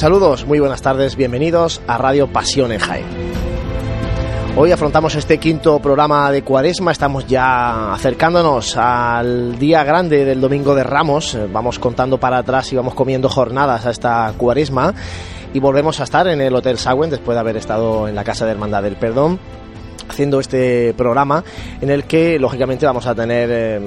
Saludos, muy buenas tardes, bienvenidos a Radio Pasión en Jaén. Hoy afrontamos este quinto programa de Cuaresma, estamos ya acercándonos al día grande del Domingo de Ramos, vamos contando para atrás y vamos comiendo jornadas a esta Cuaresma y volvemos a estar en el Hotel Sagüen después de haber estado en la Casa de Hermandad del Perdón haciendo este programa en el que lógicamente vamos a tener eh,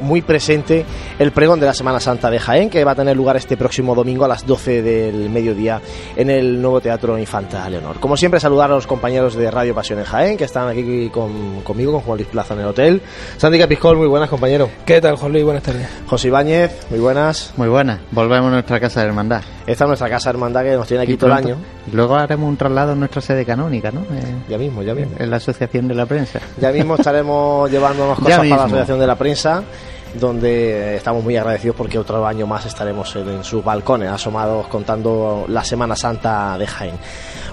muy presente el pregón de la Semana Santa de Jaén que va a tener lugar este próximo domingo a las 12 del mediodía en el nuevo Teatro Infanta Leonor. Como siempre saludar a los compañeros de Radio Pasión en Jaén que están aquí conmigo, con Juan Luis Plaza en el hotel. Santi Capiscol, muy buenas compañero. ¿Qué tal Juan Luis? Buenas tardes. José Ibáñez, muy buenas. Muy buenas, volvemos a nuestra casa de hermandad. Esta es nuestra casa de hermandad que nos tiene aquí todo el año. Luego haremos un traslado en nuestra sede canónica, ¿no? Eh, ya mismo, ya mismo. En la Asociación de la Prensa. Ya mismo estaremos llevándonos cosas para la Asociación de la Prensa donde estamos muy agradecidos porque otro año más estaremos en, sus balcones asomados contando la Semana Santa de Jaén.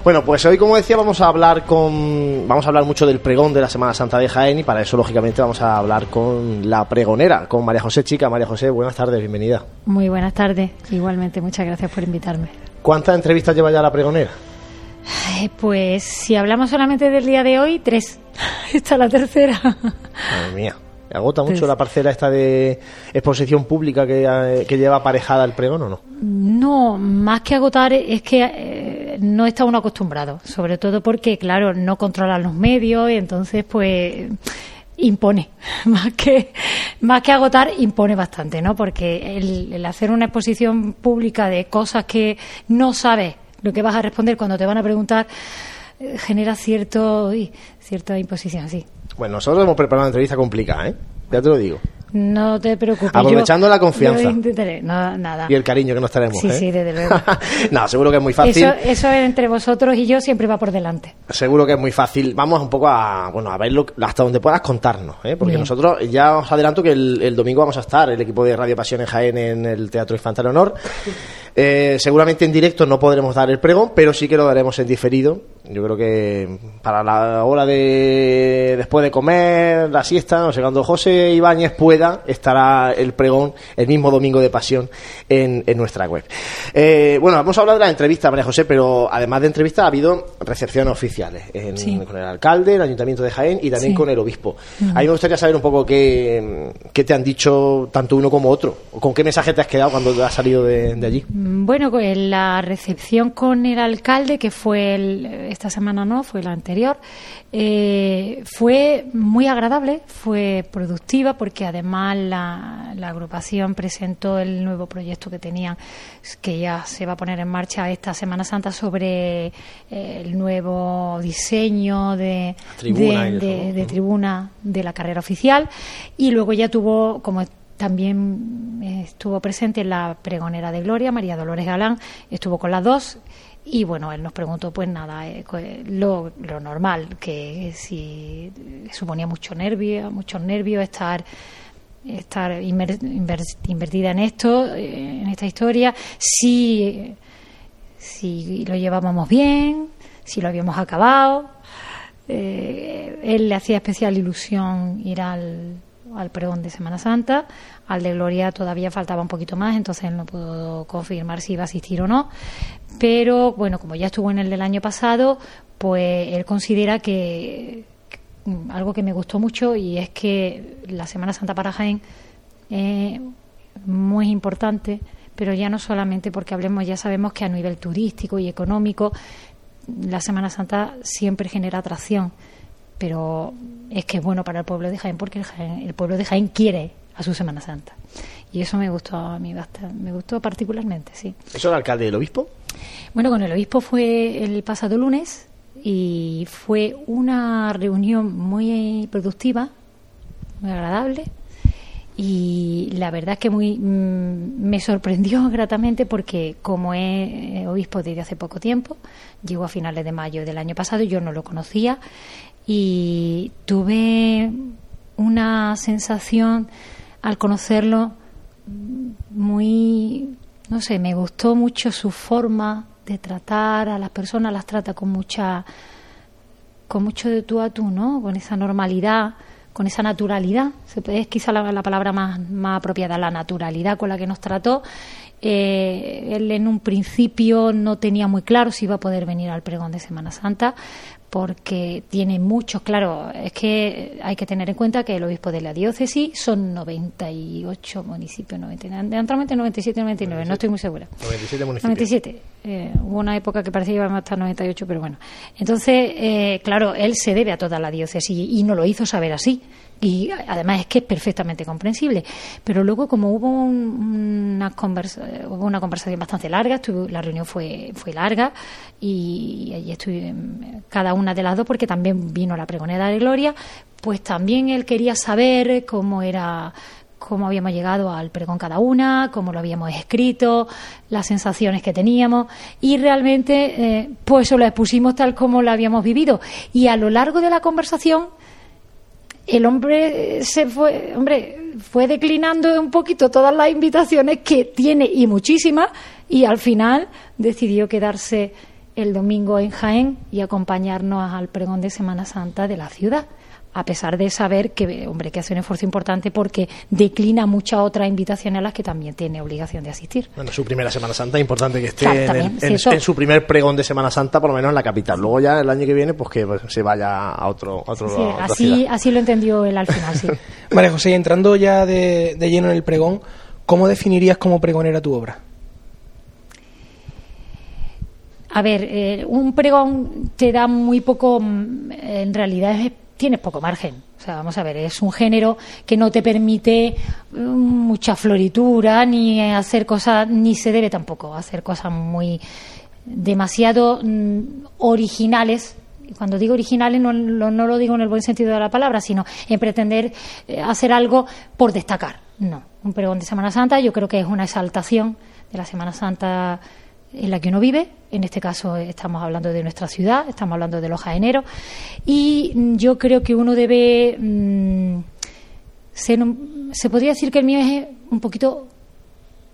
Bueno, pues hoy como decía vamos a hablar con vamos a hablar mucho del pregón de la Semana Santa de Jaén y para eso lógicamente vamos a hablar con la pregonera, con María José Chica. María José, buenas tardes, bienvenida. Muy buenas tardes, igualmente, muchas gracias por invitarme. ¿Cuántas entrevistas lleva ya la pregonera? Pues si hablamos solamente del día de hoy, tres. Esta es la tercera. Madre mía. ¿Agota mucho pues la parcela esta de exposición pública que, eh, lleva aparejada el pregón o no? No, más que agotar es que eh, no está uno acostumbrado, sobre todo porque, claro, no controlan los medios y entonces, pues impone más que más que agotar impone bastante no porque el hacer una exposición pública de cosas que no sabes lo que vas a responder cuando te van a preguntar genera cierto cierta imposición, sí. Bueno, nosotros hemos preparado una entrevista complicada, ¿eh? Ya te lo digo. No te preocupes. Aprovechando la confianza. No, nada. Y el cariño que nos tenemos. Sí, ¿eh? sí, desde luego. no, seguro que es muy fácil. Eso, eso, entre vosotros y yo siempre va por delante. Seguro que es muy fácil. Vamos un poco a, bueno, a verlo hasta donde puedas contarnos, ¿eh? porque nosotros ya os adelanto que el, domingo vamos a estar, el equipo de Radio Pasión en Jaén en el Teatro Infantil Honor. Eh, seguramente en directo no podremos dar el pregón, pero sí que lo daremos en diferido. Yo creo que para la hora de después de comer, la siesta, no sé, cuando José Ibáñez pueda, estará el pregón el mismo domingo de pasión en, nuestra web. Eh, bueno, vamos a hablar de la entrevista, María José, pero además de entrevista ha habido recepciones oficiales con el alcalde, el ayuntamiento de Jaén y también con el obispo. A mí me gustaría saber un poco qué, qué, te han dicho tanto uno como otro, o con qué mensaje te has quedado cuando has salido de, de allí. Bueno, pues la recepción con el alcalde, que fue esta semana no, fue la anterior, eh, fue muy agradable, fue productiva, porque además la, agrupación presentó el nuevo proyecto que tenían, que ya se va a poner en marcha esta Semana Santa sobre eh, el nuevo diseño de tribuna, de tribuna de la carrera oficial, y luego ya tuvo como también estuvo presente en la pregonera de Gloria, María Dolores Galán, estuvo con las dos y bueno, él nos preguntó pues nada, eh, lo, normal, que si suponía mucho nervio, mucho nervio estar estar invertida en esto, eh, en esta historia, si, si lo llevábamos bien, si lo habíamos acabado. Eh, él le hacía especial ilusión ir al, al pregón de Semana Santa. Al de Gloria todavía faltaba un poquito más, entonces no puedo confirmar si iba a asistir o no. Pero bueno, como ya estuvo en el del año pasado, pues él considera que, algo que me gustó mucho y es que la Semana Santa para Jaén es muy importante, pero ya no solamente porque hablemos, ya sabemos que a nivel turístico y económico la Semana Santa siempre genera atracción pero es que es bueno para el pueblo de Jaén porque el, pueblo de Jaén quiere a su Semana Santa. Y eso me gustó a mí bastante, me gustó particularmente, sí. ¿Eso el alcalde del obispo? Bueno, con el obispo fue el pasado lunes y fue una reunión muy productiva, muy agradable y la verdad es que muy mm, me sorprendió gratamente porque como es obispo desde hace poco tiempo, llegó a finales de mayo del año pasado, yo no lo conocía y tuve una sensación al conocerlo muy, no sé, me gustó mucho su forma de tratar a las personas, las trata con mucha, con mucho de tú a tú, ¿no? Con esa normalidad, con esa naturalidad, es quizá la, la palabra más, más apropiada, la naturalidad con la que nos trató. Eh, él en un principio no tenía muy claro si iba a poder venir al pregón de Semana Santa, porque tiene muchos, claro, es que hay que tener en cuenta que el obispo de la diócesis son 98 municipios, 99, actualmente 97 99, no estoy muy segura. 97 municipios. 97. Eh, hubo una época que parecía que íbamos hasta 98, pero bueno. Entonces, eh, claro, él se debe a toda la diócesis y no lo hizo saber así y además es que es perfectamente comprensible. Pero luego, como hubo una, conversa, hubo una conversación bastante larga, la reunión fue, fue larga y allí estuve cada una de las dos porque también vino la pregonera de Gloria, pues también él quería saber cómo era cómo habíamos llegado al pregón cada una, cómo lo habíamos escrito, las sensaciones que teníamos y realmente eh, pues eso lo expusimos tal como lo habíamos vivido y a lo largo de la conversación el hombre se fue, hombre, fue declinando un poquito todas las invitaciones que tiene y muchísimas y al final decidió quedarse el domingo en Jaén y acompañarnos al pregón de Semana Santa de la ciudad a pesar de saber que, hombre, que hace un esfuerzo importante porque declina muchas otras invitaciones a las que también tiene obligación de asistir. Bueno, su primera Semana Santa, importante que esté en, su primer pregón de Semana Santa, por lo menos en la capital. Luego ya el año que viene, pues que pues, se vaya a otro, otro sí, así, así lo entendió él al final, sí. María José, entrando ya de, de lleno en el pregón, ¿cómo definirías como pregonera tu obra? A ver, eh, un pregón te da muy poco, mm, en realidad es tienes poco margen. O sea, vamos a ver, es un género que no te permite mm, mucha floritura, ni hacer cosas, ni se debe tampoco hacer cosas muy demasiado mm, originales. Cuando digo originales no, no, lo digo en el buen sentido de la palabra, sino en pretender eh, hacer algo por destacar. No, un pregón de Semana Santa yo creo que es una exaltación de la Semana Santa en la que uno vive. En este caso estamos hablando de nuestra ciudad, estamos hablando de los jaeneros. Y mm, yo creo que uno debe. Mm, se podría decir que el mío es un poquito.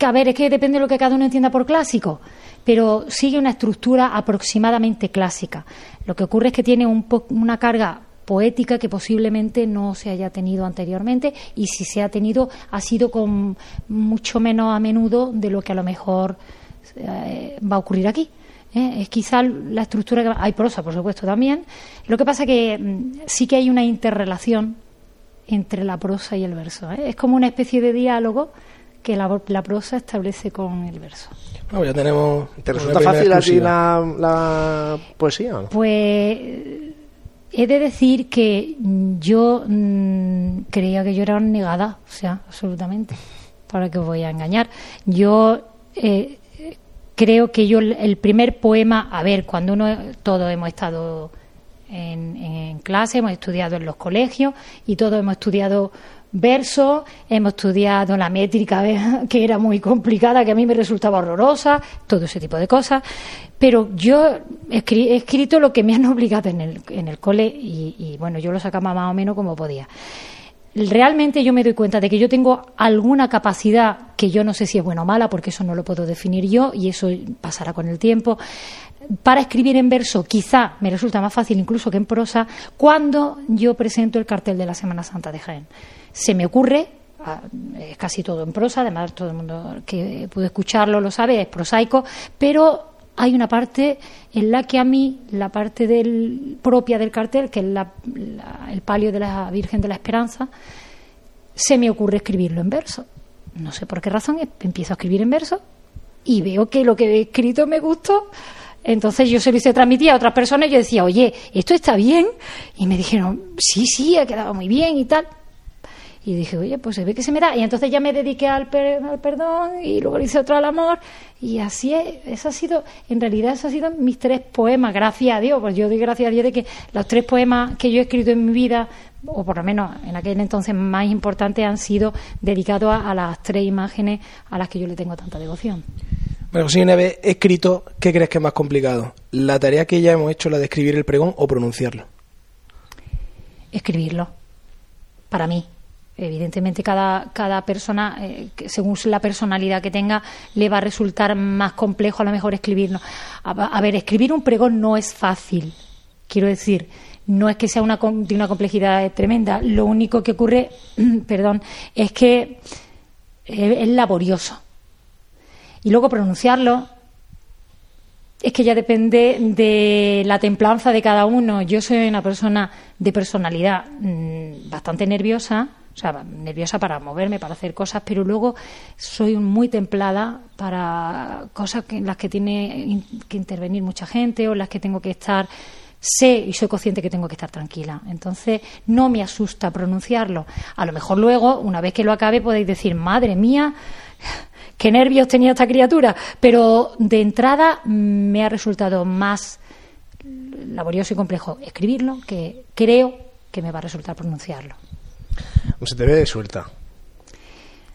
A ver, es que depende de lo que cada uno entienda por clásico, pero sigue una estructura aproximadamente clásica. Lo que ocurre es que tiene un una carga poética que posiblemente no se haya tenido anteriormente y si se ha tenido ha sido con mucho menos a menudo de lo que a lo mejor eh, va a ocurrir aquí. ¿eh? Es quizá la estructura que hay prosa, por supuesto, también. Lo que pasa que mm, sí que hay una interrelación entre la prosa y el verso. ¿eh? Es como una especie de diálogo que la, la prosa establece con el verso. Bueno, ya tenemos. ¿Te resulta fácil así la, la poesía? Pues he de decir que yo mm, creía que yo era negada, o sea, absolutamente. ¿Para que voy a engañar? Yo eh, creo que yo el primer poema, a ver, cuando uno, todos hemos estado en, clase, hemos estudiado en los colegios y todos hemos estudiado versos, hemos estudiado la métrica, que era muy complicada, que a mí me resultaba horrorosa, todo ese tipo de cosas. Pero yo he escrito lo que me han obligado en el, en el cole y bueno, yo lo sacaba más o menos como podía realmente yo me doy cuenta de que yo tengo alguna capacidad que yo no sé si es buena o mala, porque eso no lo puedo definir yo y eso pasará con el tiempo. Para escribir en verso quizá me resulta más fácil incluso que en prosa cuando yo presento el cartel de la Semana Santa de Jaén. Se me ocurre, ah, es casi todo en prosa, además todo el mundo que puede escucharlo lo sabe, es prosaico, pero hay una parte en la que a mí, la parte del, propia del cartel, que es el palio de la Virgen de la Esperanza, se me ocurre escribirlo en verso. No sé por qué razón, empiezo a escribir en verso y veo que lo que he escrito me gustó. Entonces yo se lo hice transmitir a otras personas y yo decía, oye, ¿esto está bien? Y me dijeron, sí, sí, ha quedado muy bien y tal. Y dije, oye, pues se ve que se me da. Y entonces ya me dediqué al, perdón y luego hice otro al amor. Y así es, eso ha sido, en realidad, eso han sido mis tres poemas, gracias a Dios. Pues yo doy gracias a Dios de que los tres poemas que yo he escrito en mi vida, o por lo menos en aquel entonces más importantes, han sido dedicados a, las tres imágenes a las que yo le tengo tanta devoción. Bueno, si una vez escrito, ¿qué crees que es más complicado? ¿La tarea que ya hemos hecho, la de escribir el pregón, o pronunciarlo? Escribirlo. Para mí Evidentemente, cada, cada persona, eh, según la personalidad que tenga, le va a resultar más complejo a lo mejor escribirlo. A, ver, escribir un pregón no es fácil. Quiero decir, no es que sea una, de una complejidad tremenda, lo único que ocurre, perdón, es que eh, es laborioso. Y luego pronunciarlo es que ya depende de la templanza de cada uno. Yo soy una persona de personalidad mm, bastante nerviosa, o sea, nerviosa para moverme, para hacer cosas, pero luego soy muy templada para cosas en las que tiene que intervenir mucha gente o en las que tengo que estar sé y soy consciente que tengo que estar tranquila. Entonces, no me asusta pronunciarlo. A lo mejor luego, una vez que lo acabe, podéis decir, madre mía, qué nervios tenía esta criatura. Pero de entrada mm, me ha resultado más laborioso y complejo escribirlo que creo que me va a resultar pronunciarlo. Se te ve suelta.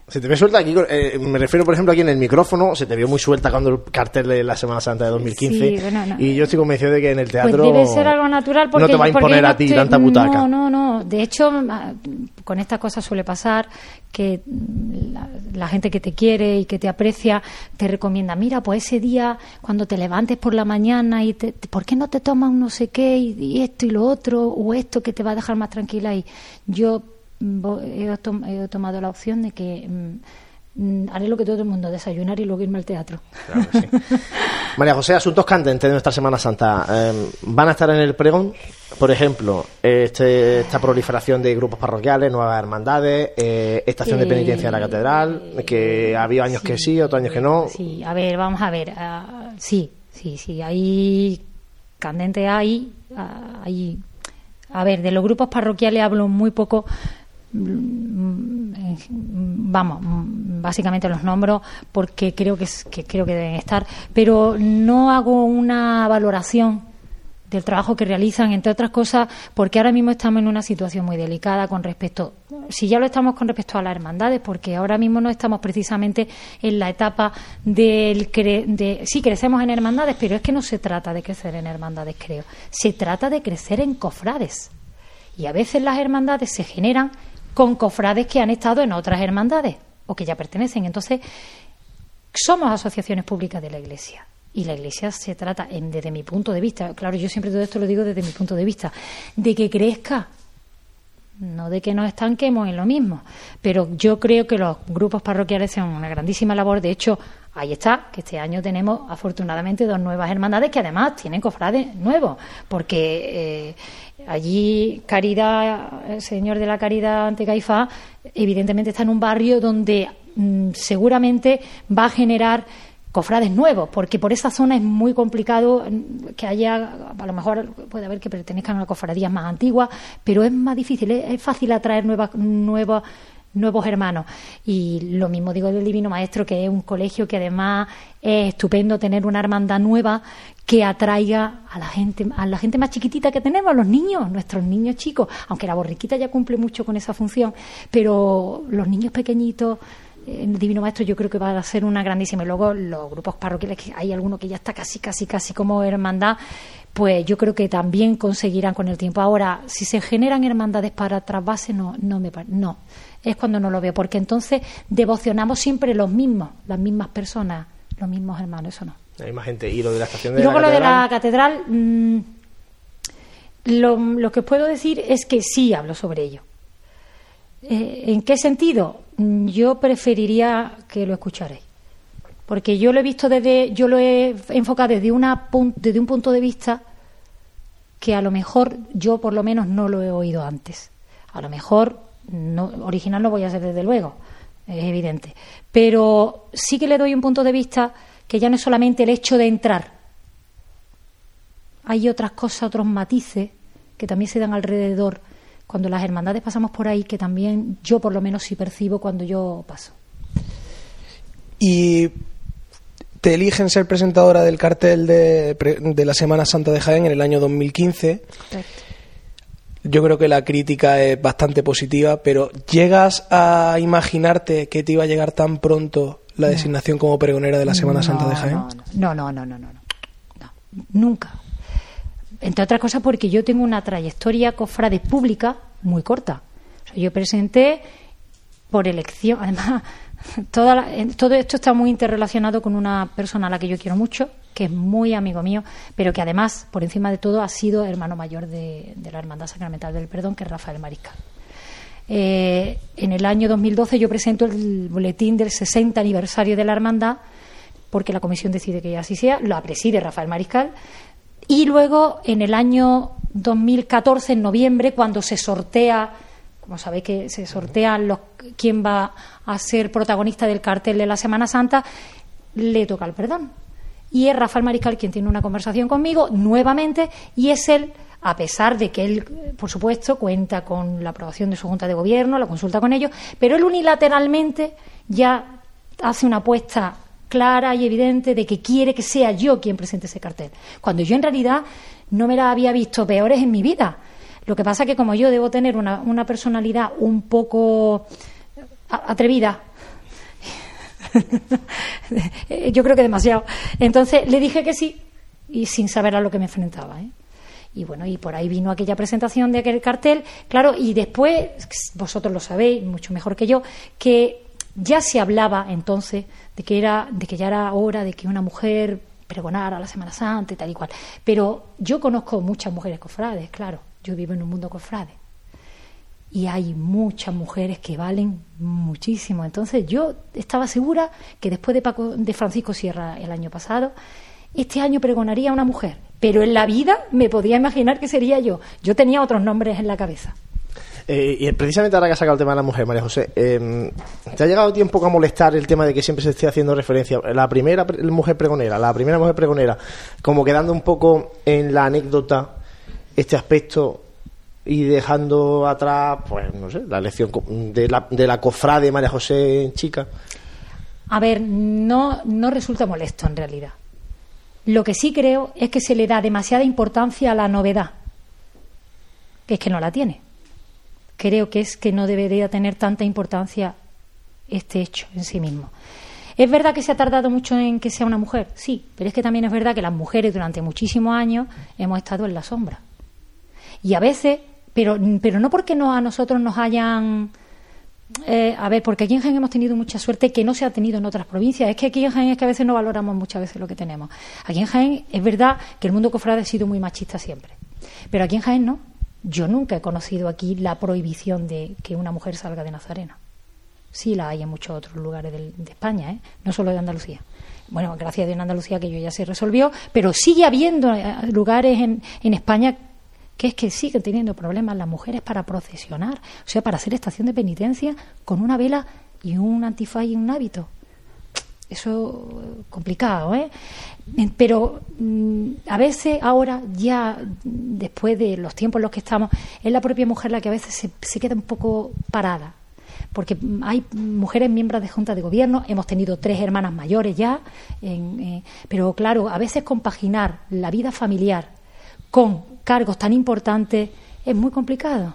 Se te ve suelta aquí, eh, me refiero por ejemplo aquí en el micrófono, se te vio muy suelta cuando el cartel de la Semana Santa de 2015 Sí, bueno, no. y yo estoy convencido de que en el teatro Pues debe ser algo natural porque no te va a imponer a ti estoy- tanta butaca. No, no, no. De hecho, ah, con estas cosas suele pasar que la, la gente que te quiere y que te aprecia te recomienda, mira, pues ese día cuando te levantes por la mañana y te, ¿por qué no te tomas un no sé qué y, y esto y lo otro o esto que te va a dejar más tranquila? Y yo he, tom- he tomado la opción de que mm, mm, haré lo que todo el mundo, desayunar y luego irme al teatro. Claro que sí. María José, asuntos candentes de nuestra Semana Santa. Eh, ¿Van a estar en el pregón? Por ejemplo, este- esta proliferación de grupos parroquiales, nuevas hermandades, eh, estación de penitencia de la catedral, que había años que sí, otros años que no. Sí, a ver, vamos a ver. ah, sí, sí, sí, hay candente hay, ah, hay. A ver, de los grupos parroquiales hablo muy poco. Mm, en- Vamos, mm, básicamente los nombro porque creo que, es- que creo que deben estar, pero no hago una valoración del trabajo que realizan, entre otras cosas, porque ahora mismo estamos en una situación muy delicada con respecto, si ya lo estamos con respecto a las hermandades, porque ahora mismo no estamos precisamente en la etapa del cre- de sí crecemos en hermandades, pero es que no se trata de crecer en hermandades, creo, se trata de crecer en cofrades. Y a veces las hermandades se generan con cofrades que han estado en otras hermandades o que ya pertenecen. Entonces, somos asociaciones públicas de la Iglesia. Y la Iglesia se trata, en- desde mi punto de vista, claro, yo siempre todo esto lo digo desde mi punto de vista, de que crezca, no de que nos estanquemos en lo mismo. Pero yo creo que los grupos parroquiales hacen una grandísima labor. De hecho, ahí está, que este año tenemos afortunadamente dos nuevas hermandades que además tienen cofrades nuevos, porque eh, allí Caridad, el Señor de la Caridad ante Caifás, evidentemente está en un barrio donde mm, seguramente va a generar cofrades nuevos, porque por esa zona es muy complicado mm, que haya, a lo mejor puede haber que pertenezcan a cofradías más antiguas, pero es más difícil, es, es fácil atraer nuevas, nuevas, nuevos hermanos. Y lo mismo digo del Divino Maestro, que es un colegio que además es estupendo tener una hermandad nueva que atraiga a la gente, a la gente más chiquitita que tenemos, a los niños, nuestros niños chicos, aunque la borriquita ya cumple mucho con esa función, pero los niños pequeñitos el Divino Maestro yo creo que va a ser una grandísima. Y luego los grupos parroquiales, que hay alguno que ya está casi, casi, casi como hermandad, pues yo creo que también conseguirán con el tiempo. Ahora, si se generan hermandades para trasvase, no, no me pare- no. Es cuando no lo veo, porque entonces devocionamos siempre los mismos, las mismas personas, los mismos hermanos, eso no. Hay más gente. Y lo de la estación de Y luego la lo de la catedral, mm, lo, lo que os puedo decir es que sí hablo sobre ello. Eh, ¿En qué sentido? Mm, Yo preferiría que lo escucharais. Porque yo lo he visto desde, yo lo he enfocado desde, una, desde un punto de vista que a lo mejor yo por lo menos no lo he oído antes. A lo mejor no, original no voy a ser desde luego, es evidente. Pero sí que le doy un punto de vista que ya no es solamente el hecho de entrar. Hay otras cosas, otros matices que también se dan alrededor cuando las hermandades pasamos por ahí, que también yo por lo menos sí percibo cuando yo paso. Y te eligen ser presentadora del cartel de, de la Semana Santa de Jaén en el año 2015. Yo creo que la crítica es bastante positiva, pero ¿llegas a imaginarte que te iba a llegar tan pronto la designación como pregonera de la Semana Santa de Jaén? No, no, no, no, no, no, no, nunca. Entre otras cosas porque yo tengo una trayectoria cofrade pública muy corta. O sea, yo presenté por elección, además, toda la- todo esto está muy interrelacionado con una persona a la que yo quiero mucho, que es muy amigo mío, pero que además, por encima de todo, ha sido hermano mayor de, la Hermandad Sacramental del Perdón, que es Rafael Mariscal. Eh, en el año 2012 yo presento el boletín del 60 aniversario de la hermandad, porque la comisión decide que así sea, lo preside Rafael Mariscal, y luego en el año 2014, en noviembre, cuando se sortea como sabéis que se sortean los, quién va a ser protagonista del cartel de la Semana Santa, le toca el perdón. Y es Rafael Mariscal quien tiene una conversación conmigo nuevamente y es él, a pesar de que él, por supuesto, cuenta con la aprobación de su Junta de Gobierno, la consulta con ellos, pero él unilateralmente ya hace una apuesta clara y evidente de que quiere que sea yo quien presente ese cartel, cuando yo en realidad no me la había visto peores en mi vida. Lo que pasa es que como yo debo tener una, una personalidad un poco atrevida, yo creo que demasiado. Entonces le dije que sí y sin saber a lo que me enfrentaba. ¿eh? Y bueno, y por ahí vino aquella presentación de aquel cartel, claro, y después, vosotros lo sabéis mucho mejor que yo, que ya se hablaba entonces de que era, de que ya era hora de que una mujer pregonara la Semana Santa y tal y cual. Pero yo conozco muchas mujeres cofrades, claro, yo vivo en un mundo cofrade y hay muchas mujeres que valen muchísimo. Entonces yo estaba segura que después de, Paco, de Francisco Sierra el año pasado, este año pregonaría una mujer, pero en la vida me podía imaginar que sería yo. Yo tenía otros nombres en la cabeza. Eh, y precisamente ahora que ha sacado el tema de la mujer, María José, eh, ¿te ha llegado tiempo a molestar el tema de que siempre se esté haciendo referencia? La primera mujer pregonera, la primera mujer pregonera, como quedando un poco en la anécdota este aspecto y dejando atrás, pues no sé, la elección de la, de la cofrade María José Chica? A ver, no, no resulta molesto en realidad. Lo que sí creo es que se le da demasiada importancia a la novedad, que es que no la tiene. Creo que es que no debería tener tanta importancia este hecho en sí mismo. ¿Es verdad que se ha tardado mucho en que sea una mujer? Sí, pero es que también es verdad que las mujeres durante muchísimos años hemos estado en la sombra. Y a veces, pero, pero no porque no, a nosotros nos hayan... Eh, a ver, porque aquí en Jaén hemos tenido mucha suerte que no se ha tenido en otras provincias. Es que aquí en Jaén es que a veces no valoramos muchas veces lo que tenemos. Aquí en Jaén es verdad que el mundo cofrade ha sido muy machista siempre. Pero aquí en Jaén no. Yo nunca he conocido aquí la prohibición de que una mujer salga de Nazarena. Sí la hay en muchos otros lugares de, España, ¿eh? no solo de Andalucía. Bueno, gracias a Dios en Andalucía que yo ya se resolvió, pero sigue habiendo eh, lugares en, en España que es que siguen teniendo problemas las mujeres para procesionar, o sea, para hacer estación de penitencia con una vela y un antifaz y un hábito. Eso es complicado, ¿eh? Pero mm, a veces ahora, ya después de los tiempos en los que estamos, es la propia mujer la que a veces se, queda un poco parada. Porque hay mujeres miembros de Junta de Gobierno, hemos tenido tres hermanas mayores ya, eh, pero claro, a veces compaginar la vida familiar con cargos tan importantes es muy complicado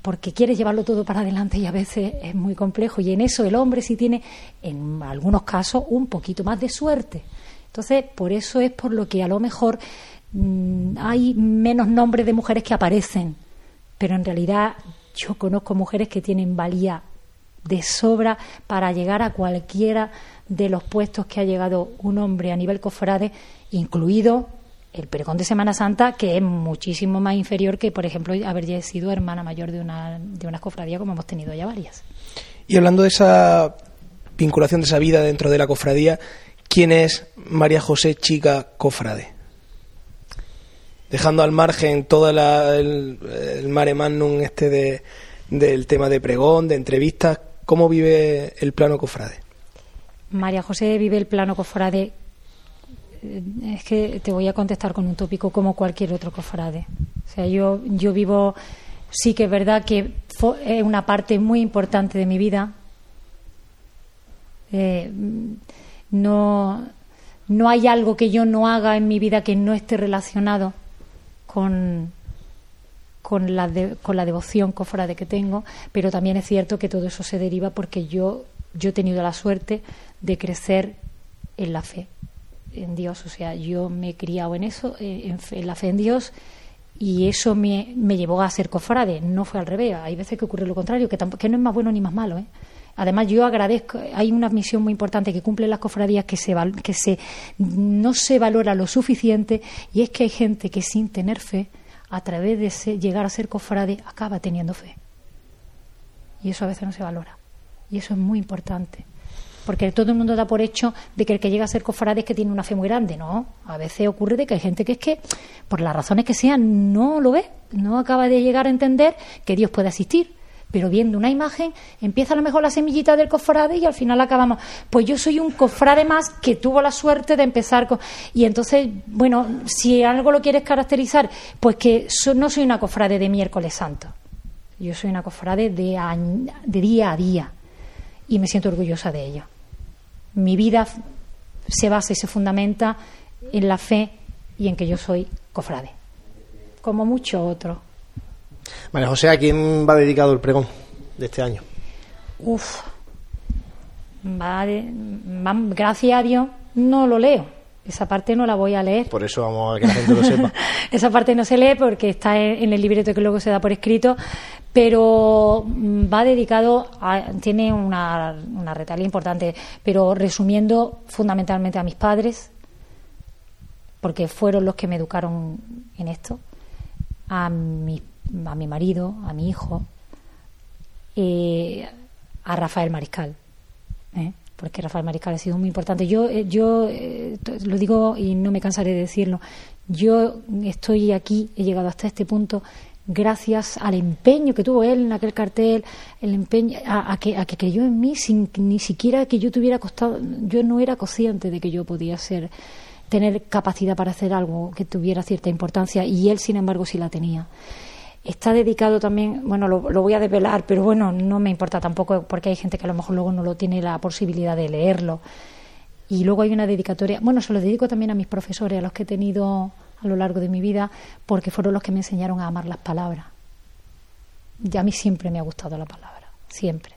porque quieres llevarlo todo para adelante y a veces es muy complejo. Y en eso el hombre sí tiene, en algunos casos, un poquito más de suerte. Entonces, por eso es por lo que a lo mejor mm, hay menos nombres de mujeres que aparecen. Pero en realidad yo conozco mujeres que tienen valía de sobra para llegar a cualquiera de los puestos que ha llegado un hombre a nivel cofrade, incluido el pregón de Semana Santa, que es muchísimo más inferior que, por ejemplo, haber sido hermana mayor de una, de una cofradía, como hemos tenido ya varias. Y hablando de esa vinculación de esa vida dentro de la cofradía, ¿quién es María José Chica Cofrade? Dejando al margen todo el, el, mare magnum este de, del tema de pregón, de entrevistas, ¿cómo vive el plano cofrade? María José vive el plano cofrade es que te voy a contestar con un tópico como cualquier otro cofrade. O sea, yo, yo vivo, sí que es verdad que es una parte muy importante de mi vida. Eh, no, no hay algo que yo no haga en mi vida que no esté relacionado con, con, la, con la devoción cofrade que tengo, pero también es cierto que todo eso se deriva porque yo, yo he tenido la suerte de crecer en la fe en Dios. O sea, yo me he criado en eso, eh, en, la fe en Dios, y eso me, me, llevó a ser cofrade. No fue al revés. Hay veces que ocurre lo contrario, que, que no es más bueno ni más malo. ¿eh? Además, yo agradezco, hay una misión muy importante que cumplen las cofradías que, se, que se, no se valora lo suficiente y es que hay gente que sin tener fe, a través de llegar a ser cofrade, acaba teniendo fe. Y eso a veces no se valora. Y eso es muy importante porque todo el mundo da por hecho de que el que llega a ser cofrade es que tiene una fe muy grande, ¿no? A veces ocurre de que hay gente que es que, por las razones que sean, no lo ve, no acaba de llegar a entender que Dios puede asistir. Pero viendo una imagen, empieza a lo mejor la semillita del cofrade y al final acabamos. Pues yo soy un cofrade más que tuvo la suerte de empezar con. Y entonces, bueno, si algo lo quieres caracterizar, pues que no soy una cofrade de miércoles santo. Yo soy una cofrade de, de día a día. Y me siento orgullosa de ello mi vida se basa y se fundamenta en la fe y en que yo soy cofrade, como muchos otros. María José, ¿a quién va dedicado el pregón de este año? Uf, va, gracias a Dios no lo leo esa parte no la voy a leer. Por eso vamos a que la gente lo sepa. Esa parte no se lee porque está en el libreto que luego se da por escrito, pero mm, va dedicado a, tiene una, una retalia importante, pero resumiendo fundamentalmente a mis padres, porque fueron los que me educaron en esto, a mi, a mi marido, a mi hijo, eh, a Rafael Mariscal. ¿eh? porque Rafael Mariscal ha sido muy importante. Yo, eh, yo eh, lo digo y no me cansaré de decirlo, yo estoy aquí, he llegado hasta este punto gracias al empeño que tuvo él en aquel cartel, el empeño a, que, a que creyó en mí sin ni siquiera que yo tuviera costado, yo no era consciente de que yo podía ser tener capacidad para hacer algo que tuviera cierta importancia y él sin embargo sí la tenía está dedicado también, bueno, lo, voy a develar, pero bueno, no me importa tampoco porque hay gente que a lo mejor luego no lo tiene la posibilidad de leerlo. Y luego hay una dedicatoria, bueno, se lo dedico también a mis profesores, a los que he tenido a lo largo de mi vida, porque fueron los que me enseñaron a amar las palabras. Ya a mí siempre me ha gustado la palabra, siempre.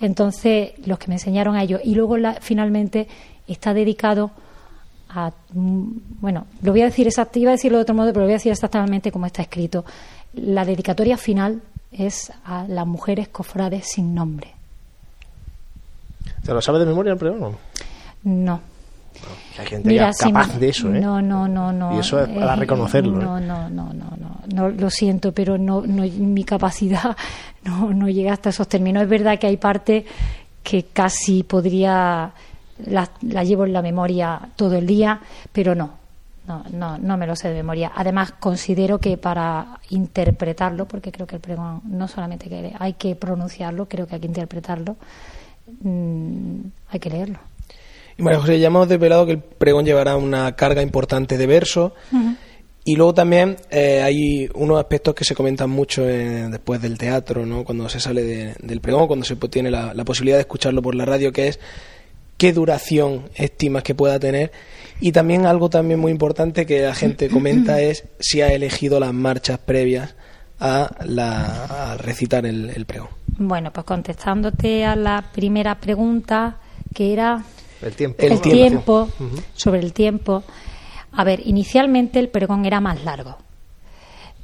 Entonces, los que me enseñaron a ellos. Y luego, finalmente, está dedicado a. Mm, bueno, lo voy a decir exactamente, iba a decirlo de otro modo, pero lo voy a decir exactamente como está escrito. La dedicatoria final es a las mujeres cofrades sin nombre. ¿Te lo sabes de memoria el pregón? No. Hay gente capaz de eso, ¿eh? No, no, no, no. Y eso es para eh, reconocerlo. No, no, no, no, no, Lo siento, pero no, no mi capacidad no, no llega hasta esos términos. Es verdad que hay parte que casi podría la, la llevo en la memoria todo el día, pero no, no, no, no me lo sé de memoria. Además, considero que para interpretarlo, porque creo que el pregón no solamente que hay que pronunciarlo, creo que hay que interpretarlo, mm, hay que leerlo. Y María José, ya hemos desvelado que el pregón llevará una carga importante de verso. Y luego también eh, hay unos aspectos que se comentan mucho después del teatro, ¿no? cuando se sale del pregón, cuando se tiene la, la posibilidad de escucharlo por la radio, que es qué duración estimas que pueda tener y también algo también muy importante que la gente comenta es si ha elegido las marchas previas a, la, recitar el, pregón. Bueno, pues contestándote a la primera pregunta que era el tiempo, el tiempo, sobre el tiempo. A ver, inicialmente el pregón era más largo,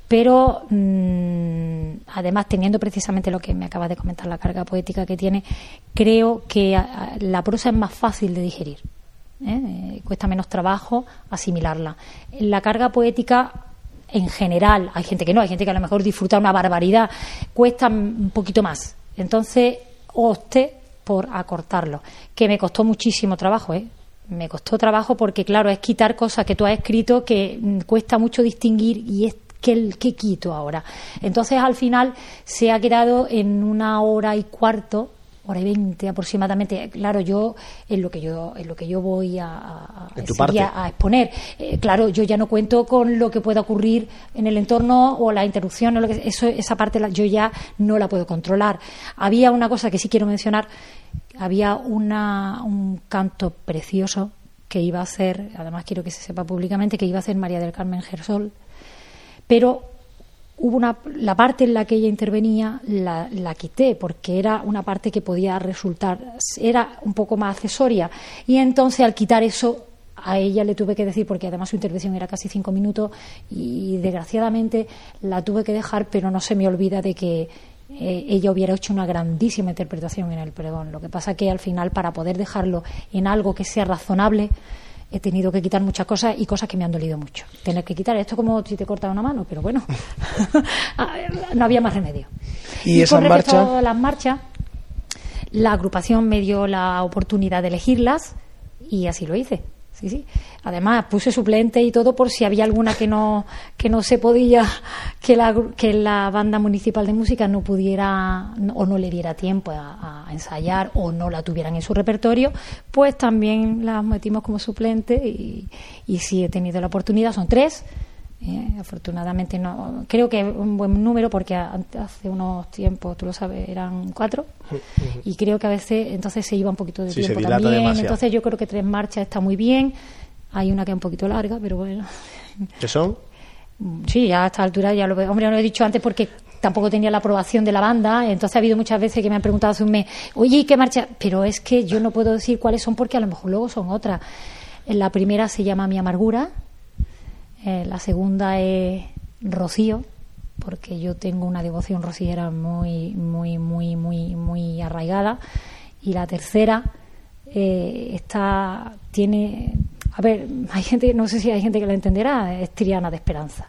pero mm, además teniendo precisamente lo que me acaba de comentar la carga poética que tiene, creo que la prosa es más fácil de digerir. ¿eh? cuesta menos trabajo asimilarla. La carga poética en general, hay gente que no, hay gente que a lo mejor disfruta una barbaridad, cuesta un poquito más. Entonces opté por acortarlo, que me costó muchísimo trabajo, ¿eh? Me costó trabajo porque, claro, es quitar cosas que tú has escrito que mm, cuesta mucho distinguir y es que el que quito ahora. Entonces, al final se ha quedado en una hora y cuarto hora y veinte aproximadamente. Claro, yo en lo que yo en lo que yo voy a, a, exponer. Eh, claro, yo ya no cuento con lo que pueda ocurrir en el entorno o la interrupción o lo que eso esa parte yo ya no la puedo controlar. Había una cosa que sí quiero mencionar. Había una, un canto precioso que iba a hacer, además quiero que se sepa públicamente, que iba a hacer María del Carmen Gersol, pero hubo una, la parte en la que ella intervenía la, la, quité porque era una parte que podía resultar, era un poco más accesoria. Y entonces al quitar eso a ella le tuve que decir, porque además su intervención era casi cinco minutos y desgraciadamente la tuve que dejar, pero no se me olvida de que eh, ella hubiera hecho una grandísima interpretación en el pregón. Lo que pasa que al final, para poder dejarlo en algo que sea razonable, he tenido que quitar muchas cosas y cosas que me han dolido mucho. Tener que quitar esto como si te cortaba una mano, pero bueno, no había más remedio. Y, esa con respecto marcha? a las marchas, la agrupación me dio la oportunidad de elegirlas y así lo hice. Sí, sí. Además, puse suplente y todo por si había alguna que no, que no se podía, que la, que la banda municipal de música no pudiera o no le diera tiempo a, a ensayar o no la tuvieran en su repertorio, pues también las metimos como suplente y, y sí he tenido la oportunidad, son tres. Eh, afortunadamente no creo que es un buen número porque hace unos tiempos tú lo sabes eran cuatro. Y creo que a veces entonces se iba un poquito de Sí, tiempo también. demasiado. entonces yo creo que tres marchas está muy bien. Hay una que es un poquito larga pero bueno. ¿Qué son? sí a esta altura ya lo veo. Hombre no lo he dicho antes porque tampoco tenía la aprobación de la banda. Entonces ha habido muchas veces que me han preguntado hace un mes oye ¿y qué marcha? pero es que yo no puedo decir cuáles son porque a lo mejor luego son otras. La primera se llama Mi Amargura eh, la segunda es Rocío, porque yo tengo una devoción rociera muy, muy, muy, muy, muy arraigada. Y la tercera eh, está, tiene, a ver, hay gente, no sé si hay gente que la entenderá, es Triana de Esperanza.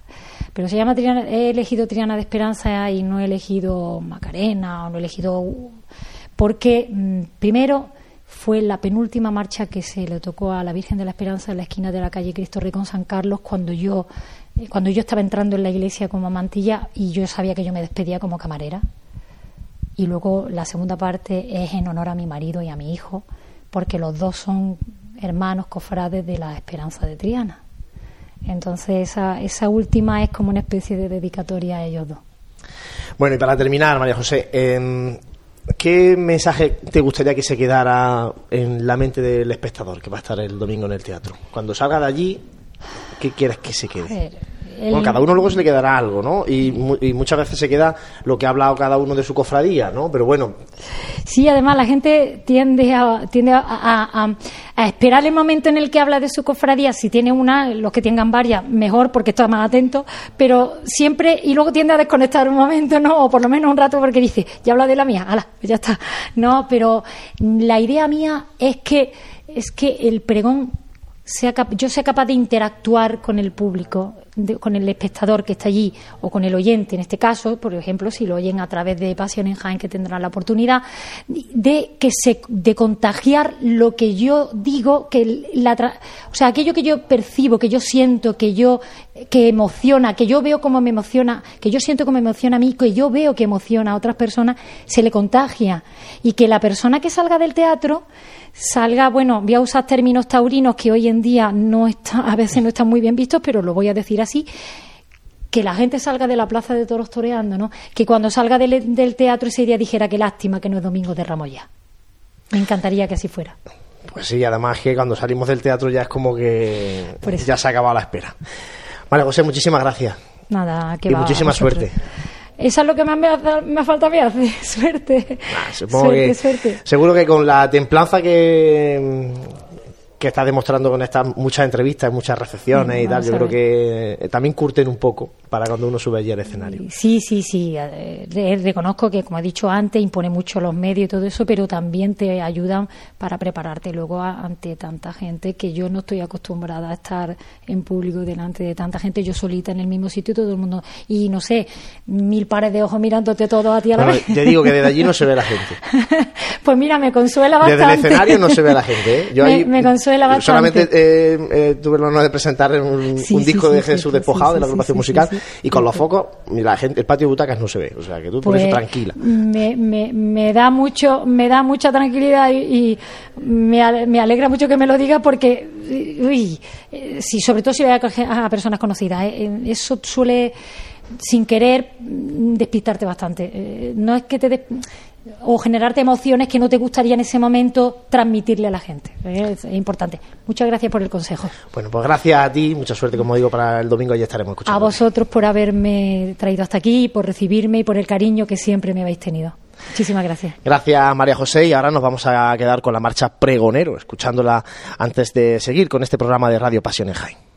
Pero se llama Triana, he elegido Triana de Esperanza y no he elegido Macarena o no he elegido porque mm, primero fue la penúltima marcha que se le tocó a la Virgen de la Esperanza en la esquina de la calle Cristo Rey con San Carlos cuando yo eh, cuando yo estaba entrando en la iglesia como mantilla y yo sabía que yo me despedía como camarera. Y luego la segunda parte es en honor a mi marido y a mi hijo porque los dos son hermanos cofrades de la Esperanza de Triana. Entonces esa, esa última es como una especie de dedicatoria a ellos dos. Bueno, y para terminar, María José, em, ¿qué mensaje te gustaría que se quedara en la mente del espectador que va a estar el domingo en el teatro? Cuando salga de allí, ¿qué quieres que se quede? El- Bueno, cada uno luego se le quedará algo, ¿no? Y, mu- y muchas veces se queda lo que ha hablado cada uno de su cofradía, ¿no? Pero bueno, Sí, además la gente tiende a, tiende a, a- a- a esperar el momento en el que habla de su cofradía. Si tiene una, los que tengan varias, mejor porque está más atento. Pero siempre, y luego tiende a desconectar un momento, ¿no? O por lo menos un rato porque dice, ya habla de la mía, ala, pues ya está. No, pero la idea mía es que, es que el pregón sea yo sea capaz de interactuar con el público, de- con el espectador que está allí o con el oyente, en este caso, por ejemplo, si lo oyen a través de Pasión en Jaén, que tendrán la oportunidad, de que se, de contagiar lo que yo digo, que la, o sea, aquello que yo percibo, que yo siento, que yo que emociona, que yo veo cómo me emociona, que yo siento cómo me emociona a mí, que yo veo que emociona a otras personas, se le contagia. Y que la persona que salga del teatro salga, bueno, voy a usar términos taurinos que hoy en día no está, a veces no están muy bien vistos, pero lo voy a decir así, que la gente salga de la plaza de toros toreando, ¿no? Que cuando salga del, del teatro ese día dijera que lástima que no es domingo de Ramos ya. Me encantaría que así fuera. pues sí, además que cuando salimos del teatro ya es como que ya se ha acabado la espera. María José, muchísimas gracias. Nada, que Y va muchísima suerte. Eso es lo que más me, ha- me falta a mí hacer, suerte. Supongo suerte, que suerte. seguro que con la templanza que que estás demostrando con estas muchas entrevistas, muchas recepciones y tal, yo creo que eh, también curten un poco para cuando uno sube allí al escenario. Sí, sí, sí. eh, re- reconozco que, como he dicho antes, impone mucho los medios y todo eso, pero también te ayudan para prepararte luego a- ante tanta gente que yo no estoy acostumbrada a estar en público delante de tanta gente, yo solita en el mismo sitio y todo el mundo. Y no sé, mil pares de ojos mirándote todos a ti a la Bueno, vez. te digo que desde allí no se ve la gente. pues mira, me consuela bastante. Desde el escenario no se ve a la gente. ¿eh? Yo me, ahí me consuela bastante. solamente eh, eh, tuve el honor de presentar un, Sí, un sí, disco sí, de Jesús Despojado de la agrupación musical y con los focos, la gente, el patio de butacas no se ve. O sea, que tú por Pues, eso tranquila. Me, me, me da mucho, me da mucha tranquilidad y, y me, me alegra mucho que me lo diga porque, uy, eh, sí, sobre todo si voy a, a personas conocidas, eh, eso suele, sin querer, mm, despistarte bastante. No es que te des- o generarte emociones que no te gustaría en ese momento transmitirle a la gente. Es, es importante. Muchas gracias por el consejo. Bueno, pues gracias a ti, mucha suerte, como digo, para el domingo ya estaremos escuchando. A vosotros por haberme traído hasta aquí, por recibirme y por el cariño que siempre me habéis tenido. Muchísimas gracias. Gracias María José y ahora nos vamos a quedar con la marcha Pregonero, escuchándola antes de seguir con este programa de Radio Pasión en Jaén.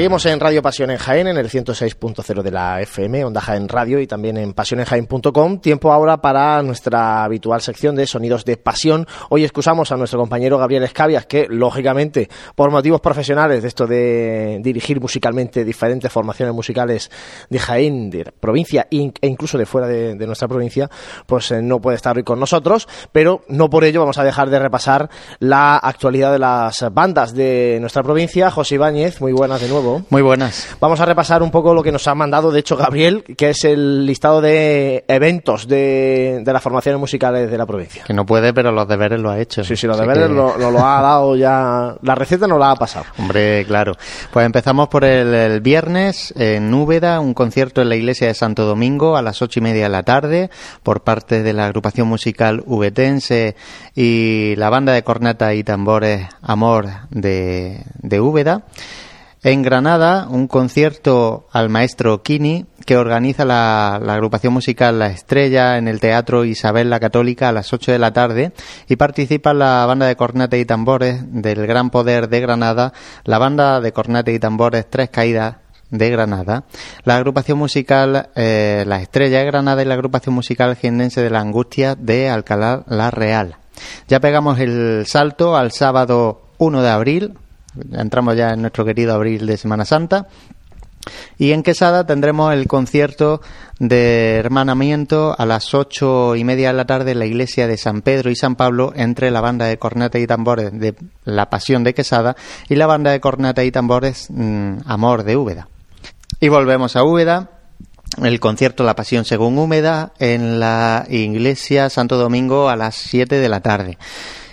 Seguimos en Radio Pasión en Jaén, en el 106.0 de la FM, Onda Jaén Radio y también en pasionenjaén.com. Tiempo ahora para nuestra habitual sección de sonidos de pasión. Hoy excusamos a nuestro compañero Gabriel Escabias, que lógicamente, por motivos profesionales de esto de dirigir musicalmente diferentes formaciones musicales de Jaén, de provincia e incluso de fuera de, nuestra provincia, pues eh, no puede estar hoy con nosotros, pero no por ello vamos a dejar de repasar la actualidad de las bandas de nuestra provincia. José Ibáñez, muy buenas de nuevo. Muy buenas. Vamos a repasar un poco lo que nos ha mandado, de hecho, Gabriel, que es el listado de eventos de, las formaciones musicales de la provincia. Que no puede, pero los deberes lo ha hecho. Sí, sí, los deberes lo, lo, ha dado ya. La receta no la ha pasado. Hombre, claro. Pues empezamos por el, viernes en Úbeda, un concierto en la iglesia de Santo Domingo a las ocho y media de la tarde por parte de la agrupación musical ubetense y la banda de corneta y tambores Amor de, de Úbeda. En Granada, un concierto al maestro Kini que organiza la, agrupación musical La Estrella en el Teatro Isabel la Católica a las 8 de la tarde y participa la banda de corneta y tambores del Gran Poder de Granada, la banda de corneta y tambores Tres Caídas de Granada, la agrupación musical eh, La Estrella de Granada y la agrupación musical jiennense de la Angustia de Alcalá la Real. Ya pegamos el salto al sábado 1 de abril, entramos ya en nuestro querido abril de Semana Santa. Y en Quesada tendremos el concierto de hermanamiento a las ocho y media de la tarde en la iglesia de San Pedro y San Pablo entre la banda de corneta y tambores de La Pasión de Quesada y la banda de corneta y tambores mm, Amor de Úbeda. Y volvemos a Úbeda. El concierto La Pasión según Úbeda en la iglesia Santo Domingo a las siete de la tarde.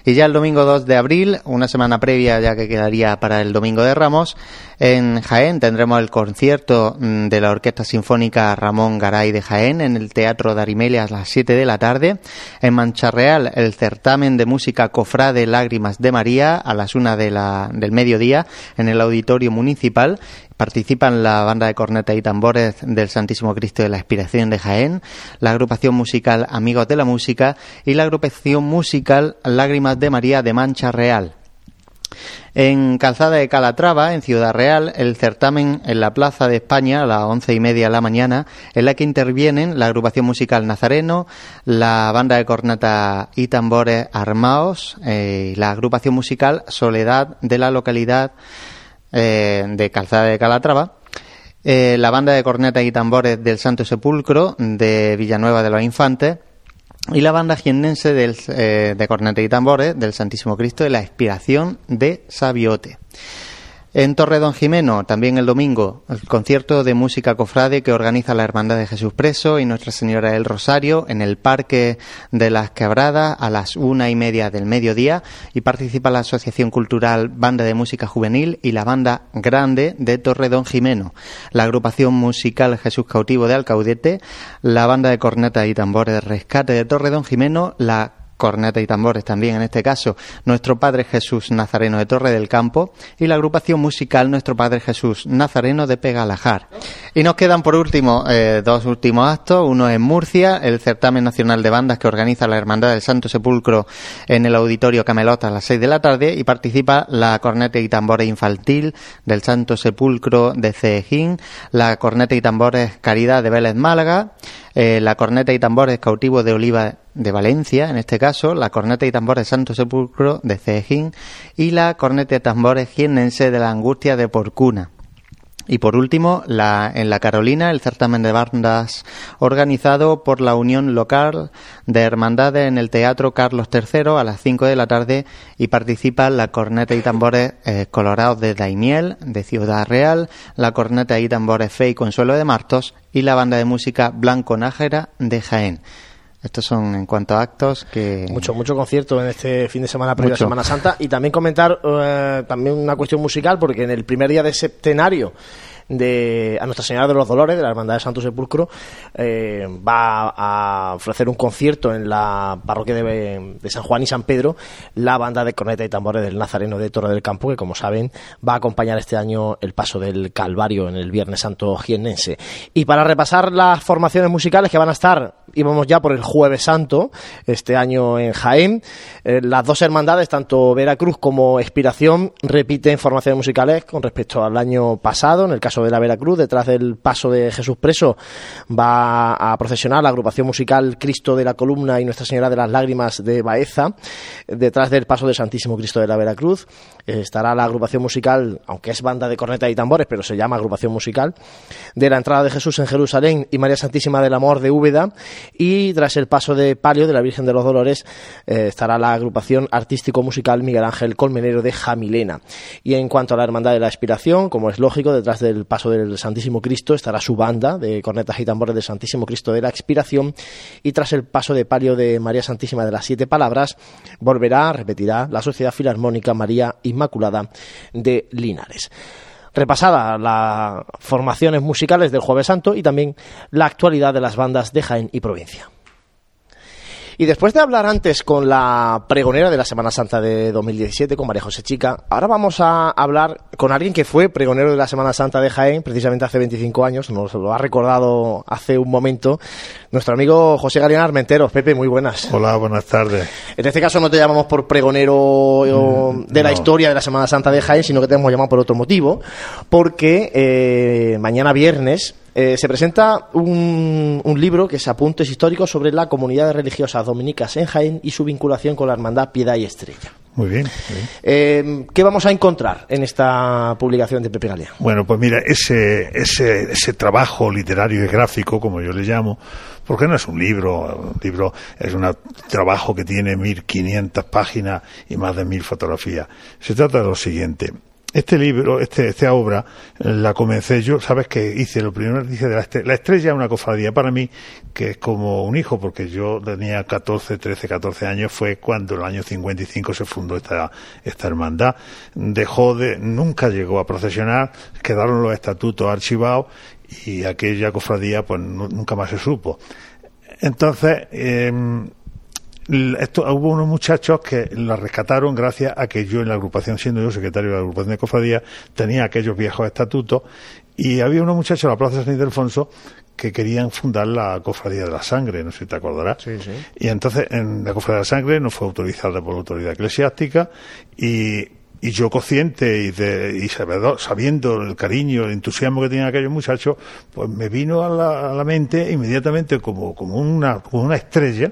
Y ya el domingo 2 de abril, una semana previa ya que quedaría para el domingo de Ramos, en Jaén tendremos el concierto mm, de la Orquesta Sinfónica Ramón Garay de Jaén en el Teatro de Arimelia a las 7 de la tarde. En Mancharreal, el certamen de música Cofrade Lágrimas de María a las 1 de del mediodía en el Auditorio Municipal. Participan la banda de corneta y tambores del Santísimo Cristo de la Inspiración de Jaén, la agrupación musical Amigos de la Música y la agrupación musical Lágrimas de María de Mancha Real. En Calzada de Calatrava, en Ciudad Real, el certamen en la Plaza de España a las once y media de la mañana, en la que intervienen la agrupación musical Nazareno, la banda de corneta y tambores Armaos, eh, la agrupación musical Soledad de la localidad eh, de Calzada de Calatrava, eh, la banda de corneta y tambores del Santo Sepulcro de Villanueva de los Infantes y la banda jiennense eh, de corneta y tambores del Santísimo Cristo de la Expiración de Sabiote. En Torre Don Jimeno, también el domingo, el concierto de música cofrade que organiza la Hermandad de Jesús Preso y Nuestra Señora del Rosario en el Parque de las Quebradas a las una y media del mediodía. Y participa la Asociación Cultural Banda de Música Juvenil y la Banda Grande de Torre Don Jimeno, la agrupación musical Jesús Cautivo de Alcaudete, la Banda de Corneta y Tambores de Rescate de Torre Don Jimeno, la corneta y tambores también en este caso, Nuestro Padre Jesús Nazareno de Torre del Campo y la agrupación musical Nuestro Padre Jesús Nazareno de Pegalajar. Y nos quedan por último eh, dos últimos actos, uno en Murcia, el certamen nacional de bandas que organiza la Hermandad del Santo Sepulcro en el Auditorio Camelota a las seis de la tarde y participa la corneta y tambores infantil del Santo Sepulcro de Cejín, la corneta y tambores Caridad de Vélez Málaga, eh, la corneta y tambores cautivo de Oliva de Valencia, en este caso, la corneta y tambores Santo Sepulcro de Cejín y la corneta y tambores jiennense de la Angustia de Porcuna. Y por último, la, en la Carolina, el certamen de bandas organizado por la Unión Local de Hermandades en el Teatro Carlos III a las 5 de la tarde y participa la corneta y tambores eh, colorados de Daimiel, de Ciudad Real, la corneta y tambores Fe y Consuelo de Martos y la banda de música Blanco Nájera de Jaén. Estos son en cuanto a actos que... Mucho, mucho concierto en este fin de semana previo a Semana Santa. Y también comentar eh, también una cuestión musical, porque en el primer día de septenario de a Nuestra Señora de los Dolores, de la Hermandad de Santo Sepulcro, eh, va a ofrecer un concierto en la parroquia de, San Juan y San Pedro, la banda de corneta y tambores del Nazareno de Torre del Campo, que como saben va a acompañar este año el paso del Calvario en el Viernes Santo Jiennense. Y para repasar las formaciones musicales que van a estar íbamos ya por el Jueves Santo, este año en Jaén. Eh, las dos hermandades, tanto Veracruz como Expiración, repiten formaciones musicales con respecto al año pasado. En el caso de la Veracruz, detrás del paso de Jesús Preso, va a procesionar la agrupación musical Cristo de la Columna y Nuestra Señora de las Lágrimas de Baeza. Detrás del paso del Santísimo Cristo de la Veracruz eh, estará la agrupación musical, aunque es banda de corneta y tambores, pero se llama agrupación musical, de la entrada de Jesús en Jerusalén y María Santísima del Amor de Úbeda. Y tras el paso de palio de la Virgen de los Dolores eh, estará la agrupación artístico-musical Miguel Ángel Colmenero de Jamilena. Y en cuanto a la Hermandad de la Expiración, como es lógico, detrás del paso del Santísimo Cristo estará su banda de cornetas y tambores del Santísimo Cristo de la Expiración. Y tras el paso de palio de María Santísima de las Siete Palabras, volverá, repetirá, la Sociedad Filarmónica María Inmaculada de Linares repasada las formaciones musicales del Jueves Santo y también la actualidad de las bandas de Jaén y provincia. Y después de hablar antes con la pregonera de la Semana Santa de 2017, con María José Chica, ahora vamos a hablar con alguien que fue pregonero de la Semana Santa de Jaén, precisamente hace 25 años, nos lo ha recordado hace un momento, nuestro amigo José Galeán Armenteros. Pepe, muy buenas. Hola, buenas tardes. En este caso no te llamamos por pregonero mm, de la historia de la Semana Santa de Jaén, sino que te hemos llamado por otro motivo, porque eh, mañana viernes eh, se presenta un, libro que es Apuntes Históricos sobre la comunidad religiosa dominicas en Jaén y su vinculación con la Hermandad Piedad y Estrella. Muy bien. Eh, ¿Qué vamos a encontrar en esta publicación de Pepe Galia? Bueno, pues mira, ese, ese, ese trabajo literario y gráfico, como yo le llamo, porque no es un libro, un libro es un trabajo que tiene 1500 páginas y más de 1000 fotografías. Se trata de lo siguiente. Este libro, este, esta obra, la comencé yo, sabes que hice lo primero, dice de la estrella, la estrella es una cofradía para mí que es como un hijo, porque yo tenía 14, 13, 14 años, fue cuando en el año 55 se fundó esta, esta hermandad. Dejó de, nunca llegó a procesionar, quedaron los estatutos archivados y aquella cofradía pues nunca más se supo. Entonces, eh, esto, hubo unos muchachos que la rescataron gracias a que yo en la agrupación, siendo yo secretario de la agrupación de cofradía, tenía aquellos viejos estatutos y había unos muchachos en la Plaza San Ildefonso que querían fundar la Cofradía de la Sangre, no sé si te acordarás. Sí, sí. Y entonces en la Cofradía de la Sangre no fue autorizada por la autoridad eclesiástica y, y yo consciente y, de, y sabiendo el cariño, el entusiasmo que tenían aquellos muchachos, pues me vino a la, a la mente inmediatamente como, como, una, como una estrella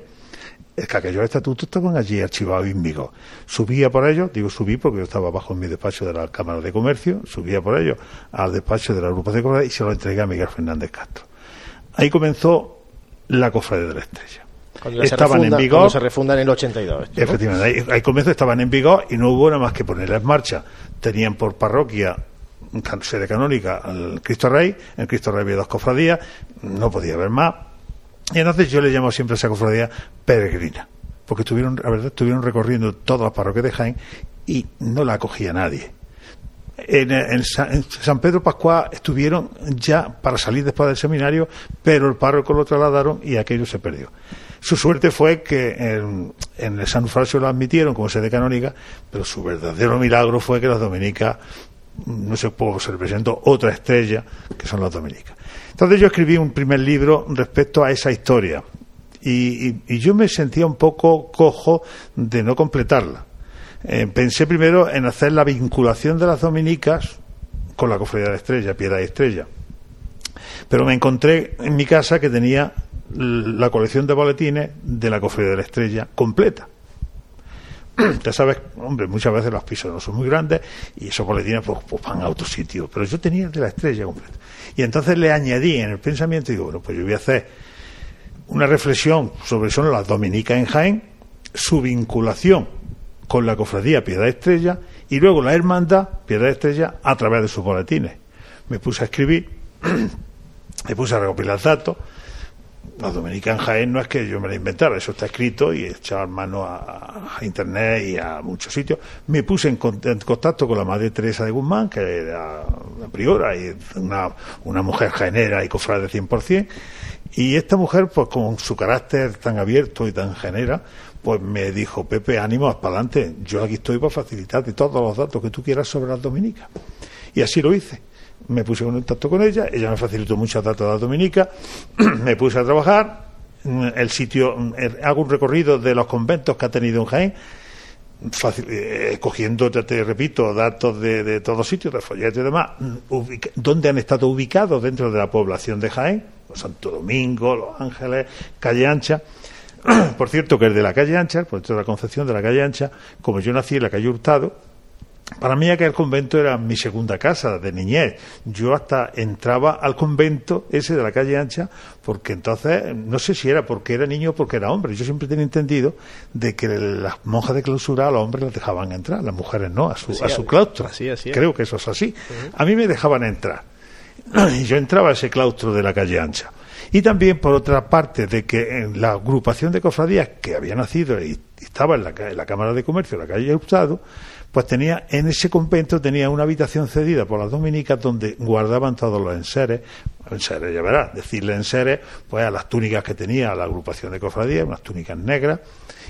es que aquellos estatutos estaban allí archivados en Vigo. Subía por ellos, digo subí porque yo estaba bajo en mi despacho de la Cámara de Comercio, subía por ellos al despacho de la agrupación de Comercio y se lo entregué a Miguel Fernández Castro. Ahí comenzó la cofradía de la estrella. estaban en vigor. se refundan en el 82. Efectivamente, ahí, comenzó, estaban en vigor y no hubo nada más que ponerla en marcha. Tenían por parroquia sede canónica al Cristo Rey, en Cristo Rey había dos cofradías, no podía haber más y entonces yo le llamo siempre a esa cofradía peregrina, porque estuvieron, la verdad, estuvieron recorriendo todas las parroquias de Jaén y no la acogía nadie. En, San Pedro Pascual estuvieron ya para salir después del seminario, pero el párroco lo trasladaron y aquello se perdió. Su suerte fue que en, el San Eufrasio lo admitieron como sede canónica, pero su verdadero milagro fue que las dominicas, no se pudo, se presentó otra estrella, que son las dominicas. Entonces yo escribí un primer libro respecto a esa historia y, yo me sentía un poco cojo de no completarla. Eh, pensé primero en hacer la vinculación de las dominicas con la cofradía de la estrella, piedra y estrella. Pero me encontré en mi casa que tenía la colección de boletines de la cofradía de la estrella completa. ya sabes, hombre, muchas veces los pisos no son muy grandes y esos boletines pues, pues van a otro sitio, pero yo tenía el de la estrella completa. Y entonces le añadí en el pensamiento digo, bueno, pues yo voy a hacer una reflexión sobre son las dominicas en Jaén, su vinculación con la cofradía Piedad Estrella y luego la hermandad Piedad Estrella a través de sus boletines. Me puse a escribir, me puse a recopilar datos la Dominica en Jaén no es que yo me la inventara, eso está escrito y echaba mano a, internet y a muchos sitios. Me puse en, contacto con la madre Teresa de Guzmán, que era la priora y una, una mujer jaenera y cofrade de 100%. Y esta mujer, pues con su carácter tan abierto y tan genera, pues me dijo, Pepe, ánimo, para adelante, yo aquí estoy para facilitarte todos los datos que tú quieras sobre las dominicas. Y así lo hice me puse en contacto con ella, ella me facilitó muchos datos de la Dominica, me puse a trabajar, mm, el sitio, mm, hago un recorrido de los conventos que ha tenido en Jaén, fácil, eh, cogiendo, te, repito, datos de, de todos sitios, de folletos y demás, mm, ubica- donde han estado ubicados dentro de la población de Jaén, pues Santo Domingo, Los Ángeles, Calle Ancha. Por cierto, que el de la calle Ancha, el puesto de la Concepción de la calle Ancha, como yo nací en la calle Hurtado, para mí aquel convento era mi segunda casa de niñez. Yo hasta entraba al convento ese de la calle Ancha porque entonces, no sé si era porque era niño o porque era hombre. Yo siempre tenía entendido de que las monjas de clausura a los hombres les dejaban entrar, las mujeres no, a su, Así a su claustro. Así, así. Creo que eso es así. A mí me dejaban entrar. Y yo entraba a ese claustro de la calle Ancha. Y también, por otra parte, de que en la agrupación de cofradías que había nacido y estaba en la, en la Cámara de Comercio, en la calle Hurtado, pues tenía, en ese convento tenía una habitación cedida por las dominicas donde guardaban todos los enseres, enseres, ya verás, decirle enseres, pues a las túnicas que tenía la agrupación de cofradías, unas túnicas negras,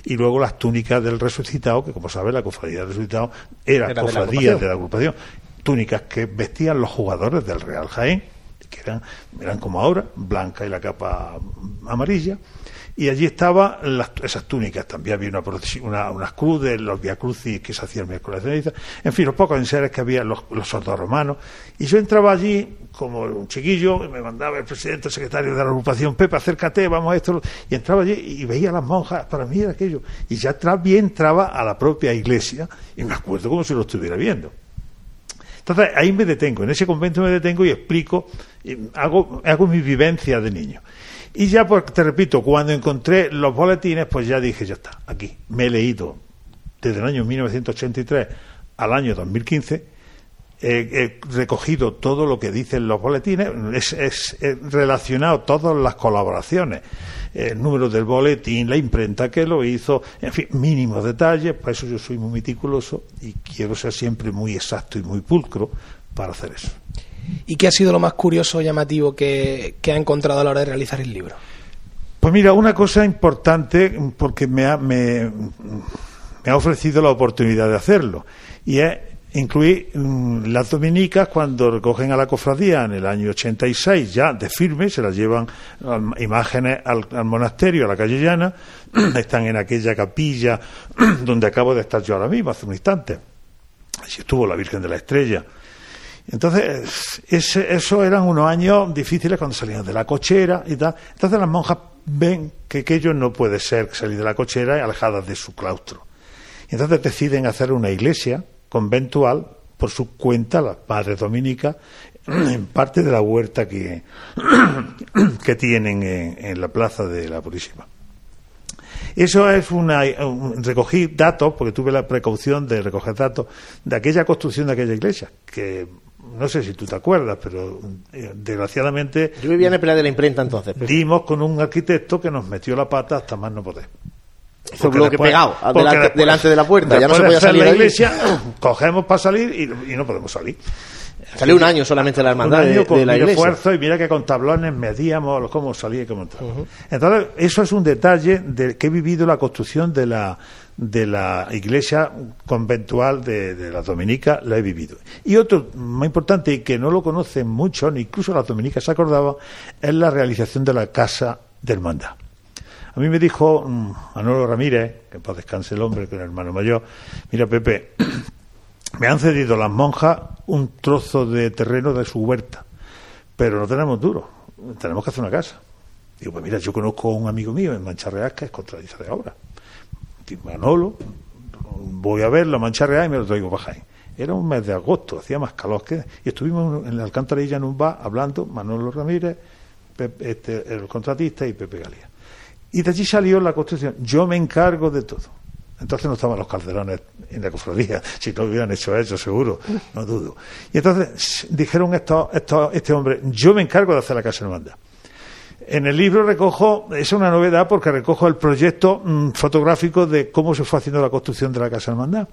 y luego las túnicas del resucitado, que como sabes, la cofradía del resucitado era, Era de la cofradía de la agrupación, túnicas que vestían los jugadores del Real Jaén, que eran, eran como ahora, blanca y la capa amarilla, y allí estaban esas túnicas. También había una, una, unas cruces, los via crucis que se hacían miércoles de ceniza, en fin, los pocos enseres que había, los, los sordos romanos. Y yo entraba allí como un chiquillo, y me mandaba el presidente, secretario de la agrupación, Pepe, acércate, vamos a esto. Y entraba allí y veía a las monjas, para mí era aquello. Y ya también entraba a la propia iglesia, y me acuerdo como si lo estuviera viendo. Entonces ahí me detengo, en ese convento me detengo y explico, y hago, hago mi vivencia de niño. Y ya, pues, te repito, cuando encontré los boletines, pues ya dije, ya está, aquí. Me he leído desde el año 1983 al año 2015, he, recogido todo lo que dicen los boletines, es, eh, relacionado todas las colaboraciones, el número del boletín, la imprenta que lo hizo, en fin, mínimos detalles, por eso yo soy muy meticuloso y quiero ser siempre muy exacto y muy pulcro para hacer eso. ¿Y qué ha sido lo más curioso o llamativo que, ha encontrado a la hora de realizar el libro? Pues mira, una cosa importante, porque me ha, me, ha ofrecido la oportunidad de hacerlo, y es incluir mm, las dominicas cuando recogen a la cofradía en el año 86, ya de firme, se las llevan imágenes al, al monasterio, a la calle llana, están en aquella capilla donde acabo de estar yo ahora mismo, hace un instante. Allí estuvo la Virgen de la Estrella. Entonces, ese, eso eran unos años difíciles cuando salían de la cochera y tal. Entonces las monjas ven que aquello no puede ser salir de la cochera alejadas de su claustro. Y entonces deciden hacer una iglesia conventual por su cuenta, las madres dominicas, en parte de la huerta que, que tienen en, en la plaza de la Purísima. Eso es una. un- recogí datos, porque tuve la precaución de recoger datos de aquella construcción de aquella iglesia, que no sé si tú te acuerdas, pero eh, desgraciadamente Yo vivía en el Pelea de la imprenta entonces. pero dimos con un arquitecto que nos metió la pata hasta más no poder. Fue bloque pegado, delante, después- delante de la puerta. Ya no se podía salir la ahí. iglesia, cogemos para salir y, y no podemos salir. Salió un año solamente la hermandad un año de, con de la iglesia. esfuerzo y mira que con tablones medíamos cómo salía y cómo entraba. Entonces, eso es un detalle de que he vivido la construcción de la de la iglesia conventual de, de las dominicas, la he vivido. Y otro más importante y que no lo conocen mucho, ni incluso las dominicas se acordaban, es la realización de la casa de hermandad. A mí me dijo mm, Manolo Ramírez, que para descanse el hombre, que era hermano mayor, mira Pepe, me han cedido las monjas un trozo de terreno de su huerta, pero no tenemos duro, tenemos que hacer una casa. Digo, pues mira, yo conozco a un amigo mío en Mancha Real que es contratista de obra. Manolo, voy a verlo a Mancha Real y me lo traigo para Jaén. Era un mes de agosto, hacía más calor que... Y estuvimos en la alcantarilla en un bar hablando, Manolo Ramírez, Pepe- este, el contratista y Pepe Galía. Y de allí salió la construcción. Yo me encargo de todo. Entonces no estaban los calderones en la cofradía. Si no hubieran hecho eso, seguro, no dudo. Y entonces dijeron esto, esto, este hombre, yo me encargo de hacer la casa hermandad. En el libro recojo, es una novedad porque recojo el proyecto mm, fotográfico de cómo se fue haciendo la construcción de la Casa Hermandad.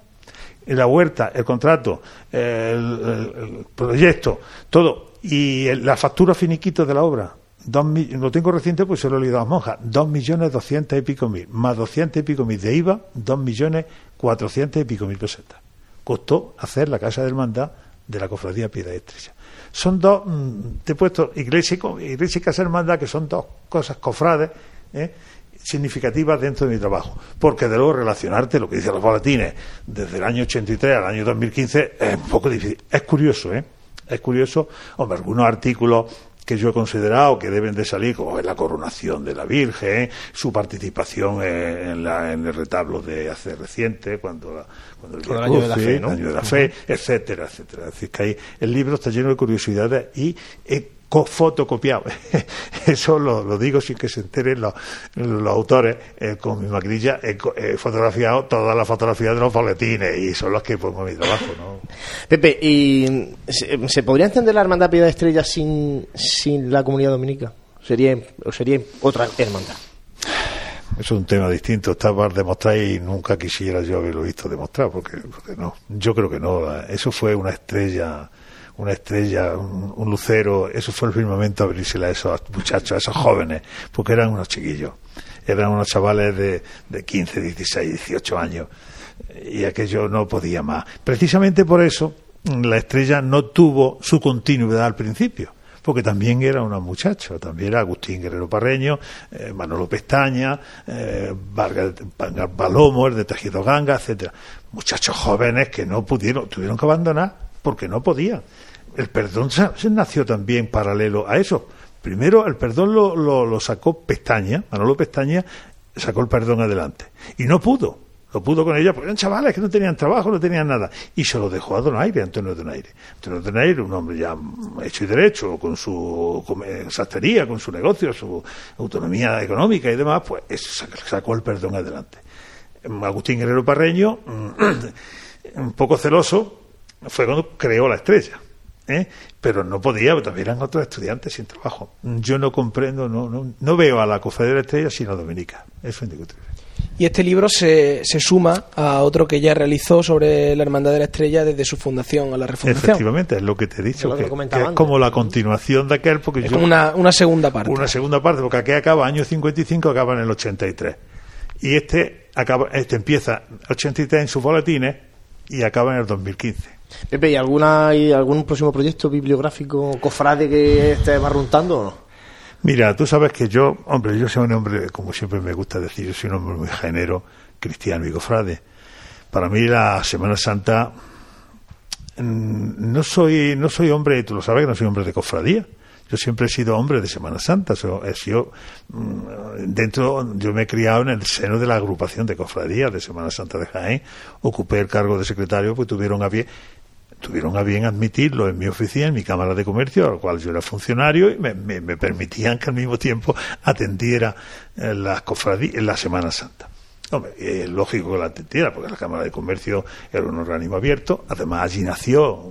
La huerta, el contrato, el proyecto, todo. Y el- la factura finiquito de la obra. Dos lo tengo reciente pues se lo he leído a las monjas. Dos millones doscientos y pico mil. Más doscientos y pico mil de IVA, dos millones cuatrocientos y pico mil pesetas. Costó hacer la Casa de Hermandad de la Cofradía Piedra Estrella. Son dos, mm, te he puesto iglesia iglesia y casa hermandad, que son dos cosas cofrades ¿eh? significativas dentro de mi trabajo. Porque de luego relacionarte, lo que dicen los boletines, desde el año 83 al año 2015 es un poco difícil. Es curioso, ¿eh? Es curioso, hombre, algunos artículos que yo he considerado que deben de salir, como es la coronación de la Virgen, su participación en, la, en el retablo de hace reciente, cuando, cuando el, año de la fe, ¿no? año de la fe, etcétera, etcétera. Es decir, que ahí el libro está lleno de curiosidades y eh, fotocopiado. Eso lo, digo sin que se enteren los, autores. Eh, con mi maquinilla he, fotografiado todas las fotografías de los boletines y son las que pongo en mi trabajo. ¿no? Pepe, ¿y se, podría entender la Hermandad Piedad Estrella sin, sin la comunidad dominica? ¿Sería, ¿O sería otra hermandad? Es un tema distinto, está para demostrar y nunca quisiera yo haberlo visto demostrar, porque, porque no, yo creo que no. Eso fue una estrella una estrella, un, lucero, eso fue el firmamento abrirse a esos muchachos, a esos jóvenes, porque eran unos chiquillos, eran unos chavales de, de 15, 16, 18 años, y aquello no podía más. Precisamente por eso la estrella no tuvo su continuidad al principio porque también era una muchacha, también era Agustín Guerrero Parreño, eh, Manolo Pestaña, eh, Vargas de Tejido Ganga, etcétera. Muchachos jóvenes que no pudieron, tuvieron que abandonar porque no podían el perdón se nació también paralelo a eso. Primero, el perdón lo, lo, sacó Pestaña, Manolo Pestaña sacó el perdón adelante. Y no pudo. Lo pudo con ella porque eran chavales que no tenían trabajo, no tenían nada. Y se lo dejó a Donaire, Antonio Donaire. Antonio Donaire, un hombre ya hecho y derecho, con su sastrería, con su negocio, su autonomía económica y demás, pues sacó el perdón adelante. Agustín Guerrero Parreño, un poco celoso, fue cuando creó la estrella. ¿eh? pero no podía, también eran otros estudiantes sin trabajo. Yo no comprendo, no, no, no veo a la Cofradía de la Estrella sino a Dominica. Eso es indiscutible. Y este libro se, se suma a otro que ya realizó sobre la Hermandad de la Estrella desde su fundación a la refundación. Efectivamente, es lo que te he dicho, que, es como la continuación de aquel. Porque es como una, una segunda parte. Una segunda parte, porque aquí acaba año 55, acaba en el 83. Y este, acaba, este empieza 83 en sus boletines y acaba en el 2015. Pepe, ¿y alguna, algún próximo proyecto bibliográfico cofrade que esté barruntando o no? Mira, tú sabes que yo, hombre, yo soy un hombre, como siempre me gusta decir, yo soy un hombre muy género, cristiano y cofrade. Para mí la Semana Santa mm, no soy no soy hombre, tú lo sabes que no soy hombre de cofradía. Yo siempre he sido hombre de Semana Santa. he sido, mm, dentro, yo me he criado en el seno de la agrupación de cofradías de Semana Santa de Jaén. Ocupé el cargo de secretario, pues tuvieron a bien tuvieron a bien admitirlo en mi oficina, en mi Cámara de Comercio, a la cual yo era funcionario, y me, permitían que al mismo tiempo atendiera eh, las cofradías en la Semana Santa. Hombre, es lógico que la atendiera, porque la Cámara de Comercio era un organismo abierto. Además, allí nació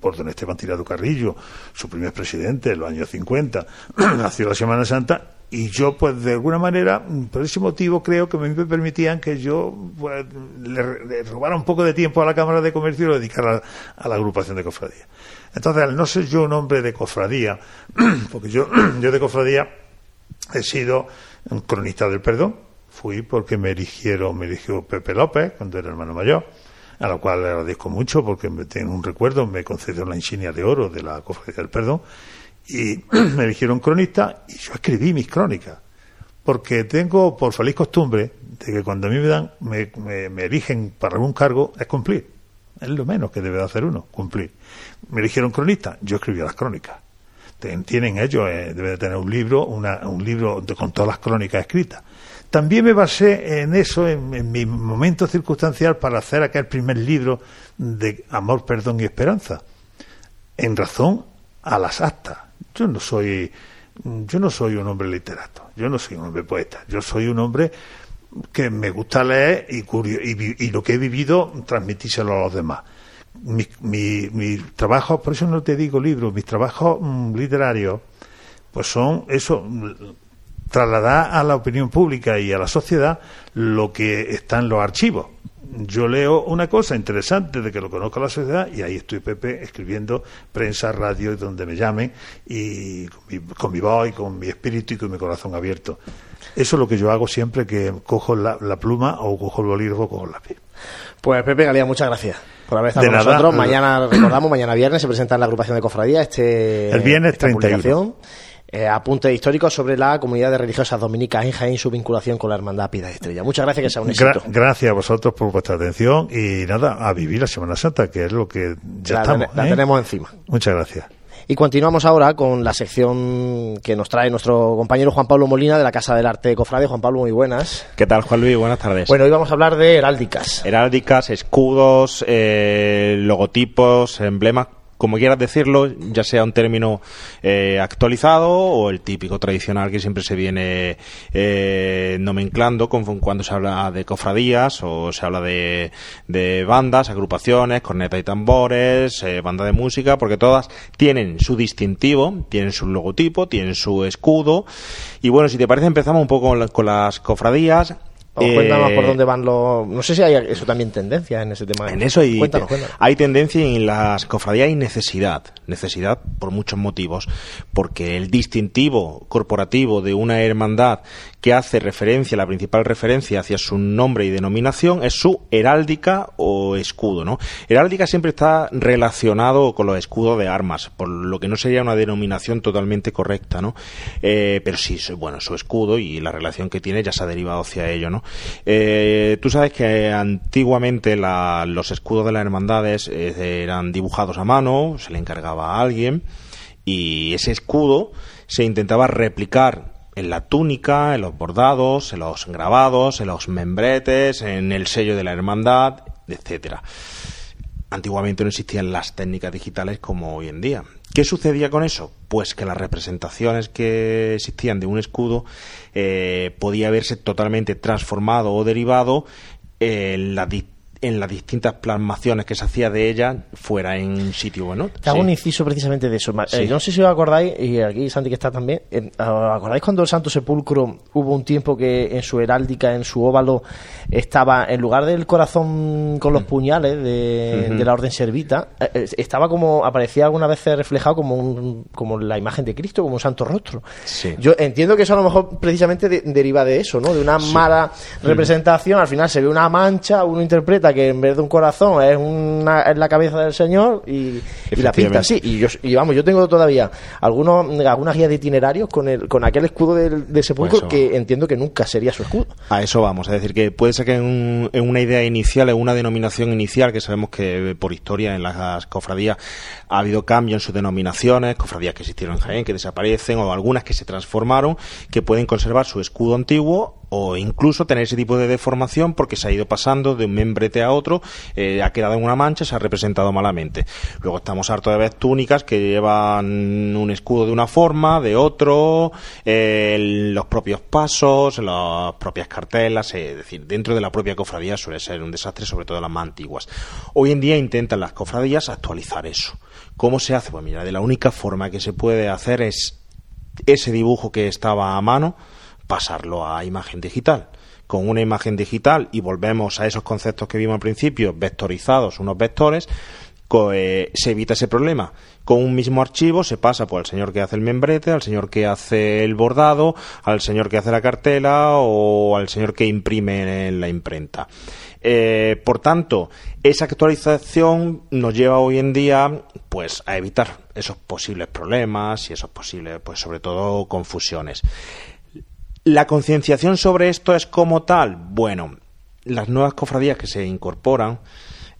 por don Esteban Tirado Carrillo, su primer presidente en los años 50, nació la Semana Santa y yo pues de alguna manera por ese motivo creo que me permitían que yo pues, le, robara un poco de tiempo a la Cámara de Comercio y lo dedicara a, la agrupación de cofradía entonces al no ser yo un hombre de cofradía porque yo yo de cofradía he sido un cronista del perdón fui porque me eligieron me eligió Pepe López cuando era hermano mayor a lo cual le agradezco mucho porque me tengo un recuerdo me concedió la insignia de oro de la cofradía del perdón y me eligieron cronista y yo escribí mis crónicas. Porque tengo por feliz costumbre de que cuando a mí me dan, me, me, eligen para algún cargo, es cumplir. Es lo menos que debe hacer uno, cumplir. Me eligieron cronista, yo escribí las crónicas. Tienen ellos, eh, debe de tener un libro, una, un libro con todas las crónicas escritas. También me basé en eso, en, en, mi momento circunstancial, para hacer aquel primer libro de Amor, Perdón y Esperanza, en razón a las actas yo no soy yo no soy un hombre literato, yo no soy un hombre poeta, yo soy un hombre que me gusta leer y, y, lo que he vivido transmitírselo a los demás. Mi, mi, mi trabajo, por eso no te digo libros, mis trabajos mm, literarios, pues son eso, trasladar a la opinión pública y a la sociedad lo que está en los archivos yo leo una cosa interesante de que lo conozca la sociedad y ahí estoy, Pepe, escribiendo prensa, radio, donde me llamen y con mi, voz y con mi espíritu y con mi corazón abierto. Eso es lo que yo hago siempre que cojo la, pluma o cojo el bolígrafo o cojo el lápiz. Pues Pepe Galía, muchas gracias por haber estado con nosotros. Mañana, recordamos, mañana viernes se presenta en la agrupación de cofradía este... El viernes 31. Eh, apuntes históricos sobre la comunidad de religiosas dominicas en Jaén y su vinculación con la Hermandad Piedad Estrella. Muchas gracias, que sea un éxito. gracias a vosotros por vuestra atención y nada, a vivir la Semana Santa, que es lo que ya estamos. La ¿eh? tenemos encima. Muchas gracias. Y continuamos ahora con la sección que nos trae nuestro compañero Juan Pablo Molina de la Casa del Arte Cofrade. Juan Pablo, muy buenas. ¿Qué tal, Juan Luis? Buenas tardes. Bueno, hoy vamos a hablar de heráldicas. Heráldicas, escudos, eh, logotipos, emblemas como quieras decirlo, ya sea un término eh, actualizado o el típico tradicional que siempre se viene eh, nomenclando cuando se habla de cofradías o se habla de, bandas, agrupaciones, corneta y tambores, eh, banda de música, porque todas tienen su distintivo, tienen su logotipo, tienen su escudo. Y bueno, si te parece, empezamos un poco con las cofradías. Cuéntanos por eh, dónde van los. No sé si hay eso también tendencia en ese tema. En eso hay, hay tendencia en las cofradías y necesidad. Necesidad por muchos motivos. Porque el distintivo corporativo de una hermandad que hace referencia, la principal referencia hacia su nombre y denominación es su heráldica o escudo, ¿no? Heráldica siempre está relacionado con los escudos de armas, por lo que no sería una denominación totalmente correcta, ¿no? Eh, pero sí, bueno, su escudo y la relación que tiene ya se ha derivado hacia ello, ¿no? Eh, tú sabes que antiguamente los escudos de las hermandades eh, eran dibujados a mano, se le encargaba a alguien y ese escudo se intentaba replicar en la túnica, en los bordados, en los grabados, en los membretes, en el sello de la hermandad, etcétera. Antiguamente no existían las técnicas digitales como hoy en día. ¿Qué sucedía con eso? Pues que las representaciones que existían de un escudo eh, podía verse totalmente transformado o derivado en la en las distintas plasmaciones que se hacía de ella fuera en sitio bueno. Te hago un inciso precisamente de eso. Eh, yo no sé si os acordáis, y aquí Santi que está también, ¿os acordáis cuando el Santo Sepulcro hubo un tiempo que en su heráldica, en su óvalo, estaba, en lugar del corazón con los mm. puñales de, la Orden Servita, eh, eh, estaba como, aparecía alguna vez reflejado como, un, como la imagen de Cristo, como un santo rostro. Yo entiendo que eso a lo mejor precisamente deriva de eso, ¿no? De una mala representación, al final se ve una mancha, uno interpreta que en vez de un corazón es, una, es la cabeza del Señor y, la pinta así. Y, yo, y vamos, yo tengo todavía algunos, algunas guías de itinerarios con, el, con aquel escudo del, de sepulcro pues que entiendo que nunca sería su escudo. A eso vamos, es decir, que puede ser que en, una idea inicial, en una denominación inicial, que sabemos que por historia en las cofradías ha habido cambios en sus denominaciones, cofradías que existieron en Jaén, que desaparecen, o algunas que se transformaron, que pueden conservar su escudo antiguo o incluso tener ese tipo de deformación porque se ha ido pasando de un membrete a otro, eh, ha quedado en una mancha, se ha representado malamente. Luego estamos hartos de ver túnicas que llevan un escudo de una forma, de otro, eh, los propios pasos, las propias cartelas, es decir, dentro de la propia cofradía suele ser un desastre, sobre todo las más antiguas. Hoy en día intentan las cofradías actualizar eso. ¿Cómo se hace? Pues mira, de la única forma que se puede hacer es ese dibujo que estaba a mano, pasarlo a imagen digital. Con una imagen digital, y volvemos a esos conceptos que vimos al principio, vectorizados, unos vectores, eh, se evita ese problema. Con un mismo archivo se pasa por el señor que hace el membrete, al señor que hace el bordado, al señor que hace la cartela o al señor que imprime en la imprenta. Eh, por tanto, esa actualización nos lleva hoy en día pues a evitar esos posibles problemas y esos posibles, pues sobre todo, confusiones. La concienciación sobre esto es como tal. Bueno, las nuevas cofradías que se incorporan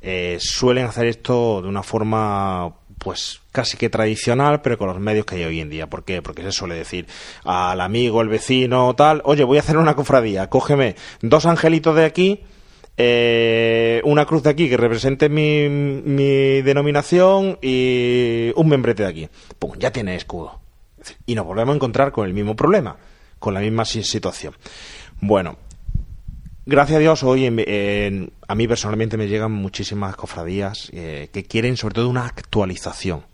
eh, suelen hacer esto de una forma pues casi que tradicional, pero con los medios que hay hoy en día. ¿Por qué? Porque se suele decir al amigo, el vecino, tal, oye, voy a hacer una cofradía, cógeme dos angelitos de aquí, eh, una cruz de aquí que represente mi, mi denominación y un membrete de aquí. Pum, ya tiene escudo. Y nos volvemos a encontrar con el mismo problema con la misma situación. Bueno, gracias a Dios hoy a mí personalmente me llegan muchísimas cofradías eh, que quieren sobre todo una actualización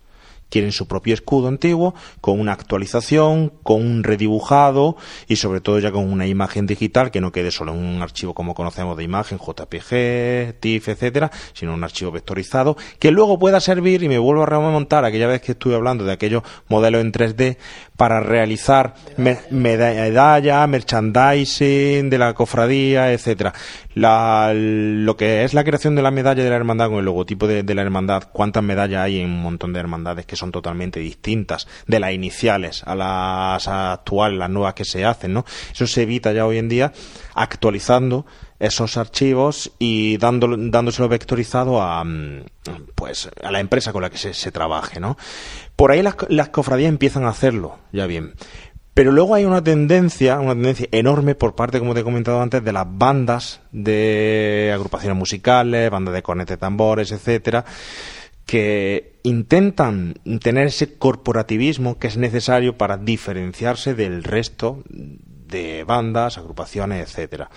quieren su propio escudo antiguo con una actualización, con un redibujado y sobre todo ya con una imagen digital que no quede solo en un archivo como conocemos de imagen, JPG, TIFF, etcétera, sino un archivo vectorizado que luego pueda servir y me vuelvo a remontar aquella vez que estuve hablando de aquellos modelos en 3D para realizar medalla, merchandising de la cofradía, etcétera. lo que es la creación de la medalla de la hermandad con el logotipo de, de la hermandad, cuántas medallas hay en un montón de hermandades que son totalmente distintas de las iniciales a las actuales, las nuevas que se hacen, ¿no? Eso se evita ya hoy en día actualizando esos archivos y dándolo, dándoselo vectorizado a mm, pues a la empresa con la que se, trabaje, ¿no? Por ahí las, las cofradías empiezan a hacerlo, ya bien. Pero luego hay una tendencia, una tendencia enorme por parte, como te he comentado antes, de las bandas de agrupaciones musicales, bandas de cornetes, tambores, etcétera, que intentan tener ese corporativismo que es necesario para diferenciarse del resto de bandas, agrupaciones, etcétera.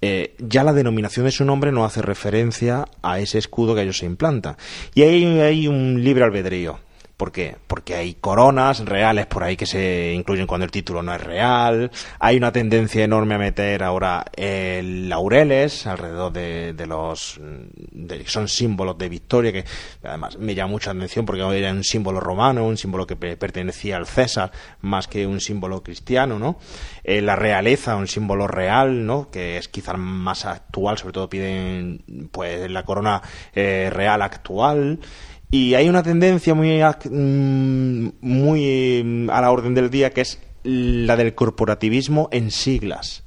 Eh, ya la denominación de su nombre no hace referencia a ese escudo que ellos se implantan. Y ahí hay un libre albedrío. ¿Por qué? Porque hay coronas reales por ahí que se incluyen cuando el título no es real. Hay una tendencia enorme a meter ahora laureles alrededor de, los. De, son símbolos de victoria que además me llama mucha atención porque era un símbolo romano, un símbolo que pertenecía al César más que un símbolo cristiano, ¿no? Eh, la realeza, un símbolo real, ¿no? Que es quizás más actual, sobre todo piden pues la corona eh, real actual. Y hay una tendencia muy, mm, mm, a la orden del día que es la del corporativismo en siglas.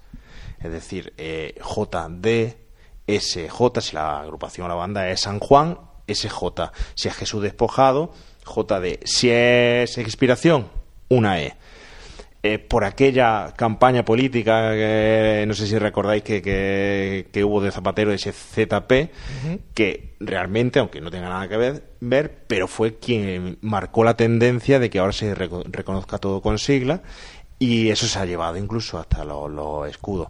Es decir, eh, JD, SJ, si la agrupación o la banda es San Juan, SJ. Si es Jesús despojado, JD. Si es expiración, una E. Eh, por aquella campaña política, que, no sé si recordáis que, que, hubo de Zapatero, ese ZP, que realmente, aunque no tenga nada que ver, pero fue quien marcó la tendencia de que ahora se reconozca todo con sigla y eso se ha llevado incluso hasta los escudos.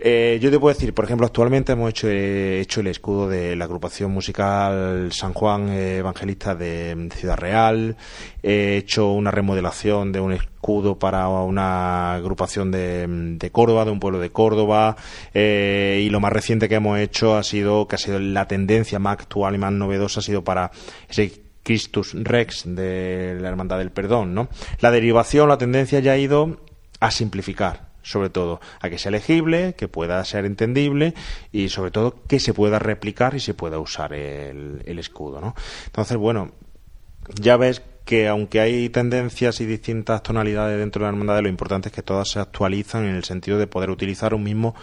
Eh, yo te puedo decir, por ejemplo, actualmente hemos hecho, eh, hecho el escudo de la agrupación musical San Juan Evangelista de Ciudad Real, he hecho una remodelación de un escudo para una agrupación de, Córdoba, de un pueblo de Córdoba, eh, y lo más reciente que hemos hecho ha sido, que ha sido la tendencia más actual y más novedosa, ha sido para ese Christus Rex de la Hermandad del Perdón, ¿no? La derivación, la tendencia ya ha ido a simplificar sobre todo a que sea legible, que pueda ser entendible y sobre todo que se pueda replicar y se pueda usar el, escudo, ¿no? Entonces, bueno, ya ves que aunque hay tendencias y distintas tonalidades dentro de la hermandad, lo importante es que todas se actualizan en el sentido de poder utilizar un mismo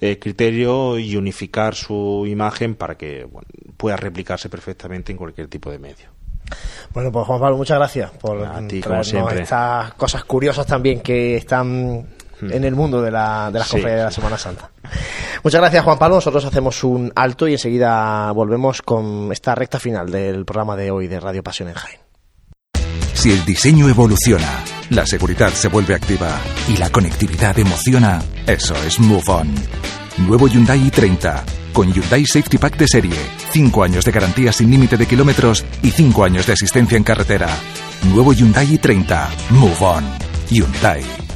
eh, criterio y unificar su imagen para que pueda replicarse perfectamente en cualquier tipo de medio. Bueno, pues Juan Pablo, muchas gracias por estas cosas curiosas también que están. En el mundo de, la, de las de la Semana Santa. Muchas gracias, Juan Pablo. Nosotros hacemos un alto y enseguida volvemos con esta recta final del programa de hoy de Radio Pasión en Jaén. Si el diseño evoluciona, la seguridad se vuelve activa y la conectividad emociona, eso es Move On. Nuevo Hyundai i30 con Hyundai Safety Pack de serie, 5 años de garantía sin límite de kilómetros y 5 años de asistencia en carretera. Nuevo Hyundai i30. Move On. Hyundai.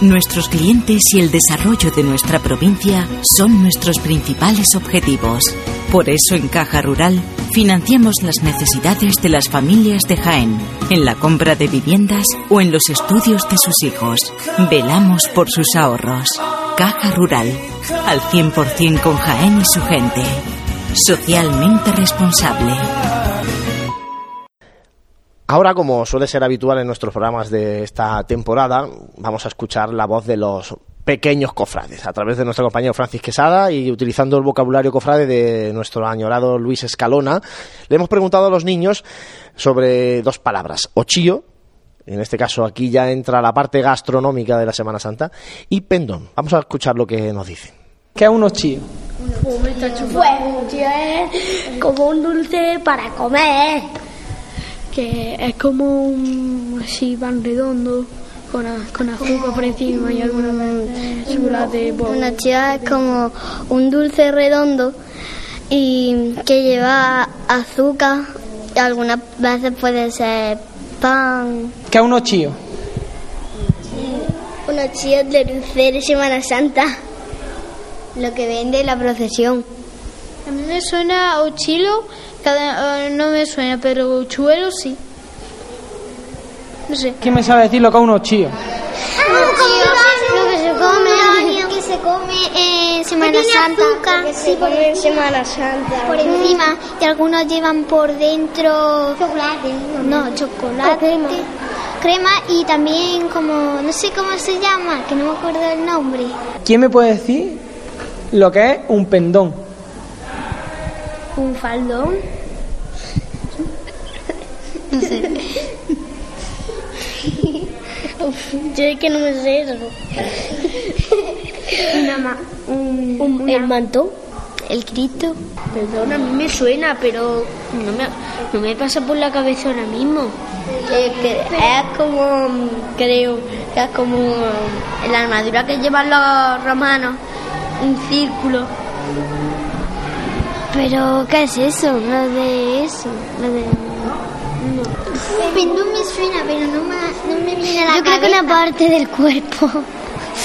Nuestros clientes y el desarrollo de nuestra provincia son nuestros principales objetivos. Por eso en Caja Rural financiamos las necesidades de las familias de Jaén, en la compra de viviendas o en los estudios de sus hijos. Velamos por sus ahorros. Caja Rural, al 100% con Jaén y su gente. Socialmente responsable. Ahora, como suele ser habitual en nuestros programas de esta temporada, vamos a escuchar la voz de los pequeños cofrades a través de nuestro compañero Francis Quesada y utilizando el vocabulario cofrade de nuestro añorado Luis Escalona, le hemos preguntado a los niños sobre dos palabras, ochillo, en este caso aquí ya entra la parte gastronómica de la Semana Santa, y pendón. Vamos a escuchar lo que nos dicen. ¿Qué es un ochillo? Bueno, es como un dulce para comer que es como un así pan redondo con, con azúcar por encima y alguna vez chocolate. Una chiva es como un dulce redondo y que lleva azúcar y algunas veces puede ser pan. ¿Qué es un ochillo? Un ochillo de dulce de Semana Santa, lo que vende la procesión. A mí me suena ochilo cada, uh, no me suena, pero chuelo sí. No sé. ¿Quién me sabe decir lo que es un ochillo? Lo que se come. que se come en Semana Santa. azúcar, sí, por en Semana Santa. por encima y algunos llevan por dentro chocolate no chocolate crema. crema y también como no sé cómo se llama que no me acuerdo el nombre ¿Quién me puede decir lo que es un pendón? Un faldón. no sé yo es que no me sé eso. Una ma- un, el manto. el Cristo Perdón, a mí me suena, pero no me, no me pasa por la cabeza ahora mismo. Eh, que es como, creo, que es como mm, la armadura que llevan los romanos, un círculo. Pero ¿qué es eso? lo de eso lo de pendón me suena pero no me, no me viene a la yo creo que una parte del cuerpo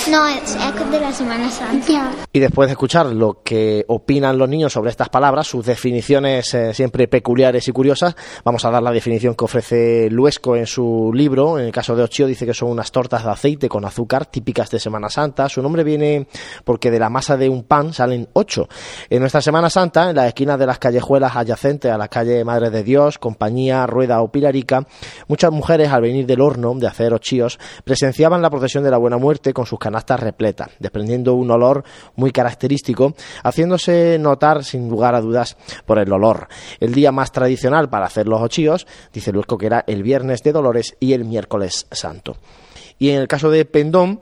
no es, de la Semana Santa Y después de escuchar lo que opinan los niños sobre estas palabras, sus definiciones eh, siempre peculiares y curiosas, vamos a dar la definición que ofrece Luesco en su libro. En el caso de Ochio dice que son unas tortas de aceite con azúcar típicas de Semana Santa. Su nombre viene porque de la masa de un pan salen ocho. En nuestra Semana Santa, en las esquinas de las callejuelas adyacentes a la calle Madre de Dios, Compañía, Rueda o Pilarica, muchas mujeres al venir del horno de hacer ochíos presenciaban la procesión de la Buena Muerte con sus canastas repletas, desprendiendo un olor muy característico, haciéndose notar sin lugar a dudas por el olor. El día más tradicional para hacer los ochíos, dice Luesco que era el viernes de Dolores y el miércoles santo. Y en el caso de Pendón,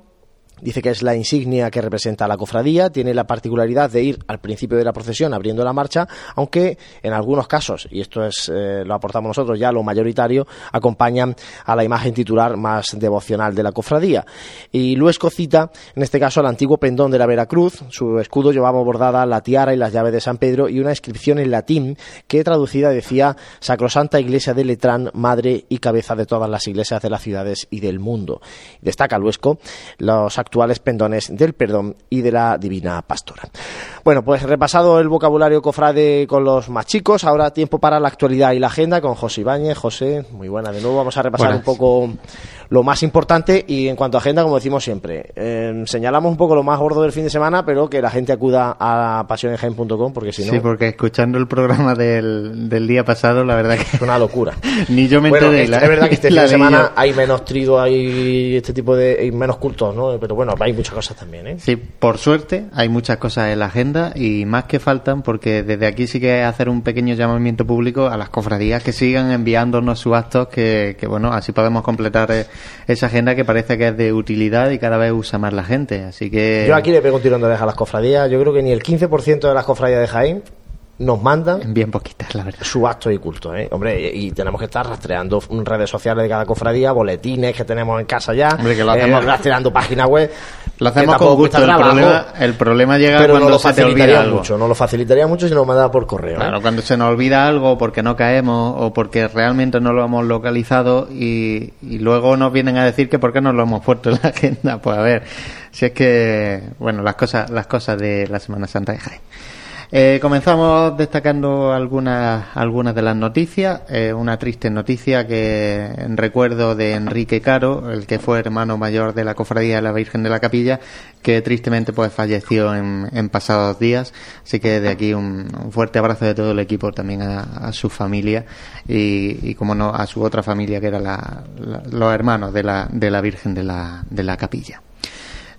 Dice que es la insignia que representa a la cofradía, tiene la particularidad de ir al principio de la procesión abriendo la marcha, aunque en algunos casos, y esto es eh, lo aportamos nosotros ya lo mayoritario, acompañan a la imagen titular más devocional de la cofradía. Y Luesco cita, en este caso, al antiguo pendón de la Veracruz, su escudo llevaba bordada la tiara y las llaves de San Pedro y una inscripción en latín que traducida decía Sacrosanta Iglesia de Letrán, madre y cabeza de todas las iglesias de las ciudades y del mundo. Destaca Luesco los actuales pendones del perdón y de la divina pastora. Bueno, pues repasado el vocabulario cofrade con los más chicos, ahora tiempo para la actualidad y la agenda con José Ibáñez. José, muy buena de nuevo, vamos a repasar Buenas. un poco lo más importante y en cuanto a agenda, como decimos siempre, eh, señalamos un poco lo más gordo del fin de semana, pero que la gente acuda a pasionenjaen.com porque si no Sí, porque escuchando el programa del, del día pasado, la verdad que es una locura. ni yo me Bueno, enteré. es, la- es verdad que este fin de semana yo. hay menos trigo, hay este tipo de hay menos cultos, ¿no? Pero bueno, hay muchas cosas también, ¿eh? Sí, por suerte hay muchas cosas en la agenda y más que faltan porque desde aquí sí que hacer un pequeño llamamiento público a las cofradías que sigan enviándonos sus actos que, que, bueno, así podemos completar eh, esa agenda que parece que es de utilidad y cada vez usa más la gente. Así que Yo aquí le pego un tirón de oreja a las cofradías. Yo creo que ni el 15% de las cofradías de Jaén nos mandan bien poquitas, la verdad. su acto y culto, ¿eh? Hombre, y, y tenemos que estar rastreando redes sociales de cada cofradía, boletines que tenemos en casa ya, Hombre, que lo eh, hacemos- rastreando página web. Lo hacemos con gusto. El trabajo, problema, el problema llega pero cuando no lo se te olvida facilitaría algo. mucho, no lo facilitaría mucho si nos mandaba por correo. ¿eh? Claro, cuando se nos olvida algo porque no caemos o porque realmente no lo hemos localizado y, y luego nos vienen a decir que por qué no lo hemos puesto en la agenda. Pues a ver, si es que, bueno, las cosas, las cosas de la Semana Santa de Jaén. Eh, comenzamos destacando algunas, algunas de las noticias. Eh, una triste noticia que en recuerdo de Enrique Caro, el que fue hermano mayor de la Cofradía de la Virgen de la Capilla, que tristemente pues falleció en, en pasados días. Así que de aquí un, fuerte abrazo de todo el equipo también a, a su familia y, como no, a su otra familia que era la- la- los hermanos de la, de la Virgen de la, de la Capilla.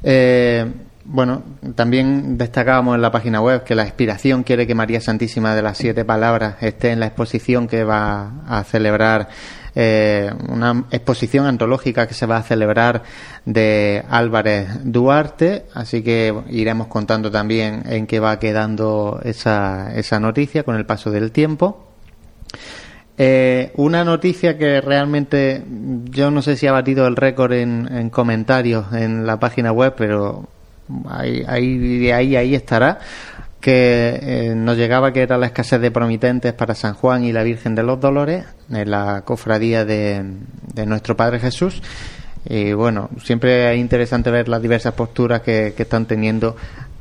Eh, bueno, también destacábamos en la página web que la inspiración quiere que María Santísima de las Siete Palabras esté en la exposición que va a celebrar, eh, una exposición antológica que se va a celebrar de Álvarez Duarte, así que iremos contando también en qué va quedando esa, esa noticia con el paso del tiempo. Eh, una noticia que realmente yo no sé si ha batido el récord en, en comentarios en la página web, pero ahí, ahí, ahí, ahí estará. Que eh, nos llegaba que era la escasez de promitentes para San Juan y la Virgen de los Dolores en la cofradía de, de nuestro Padre Jesús. Y bueno, siempre es interesante ver las diversas posturas que, que están teniendo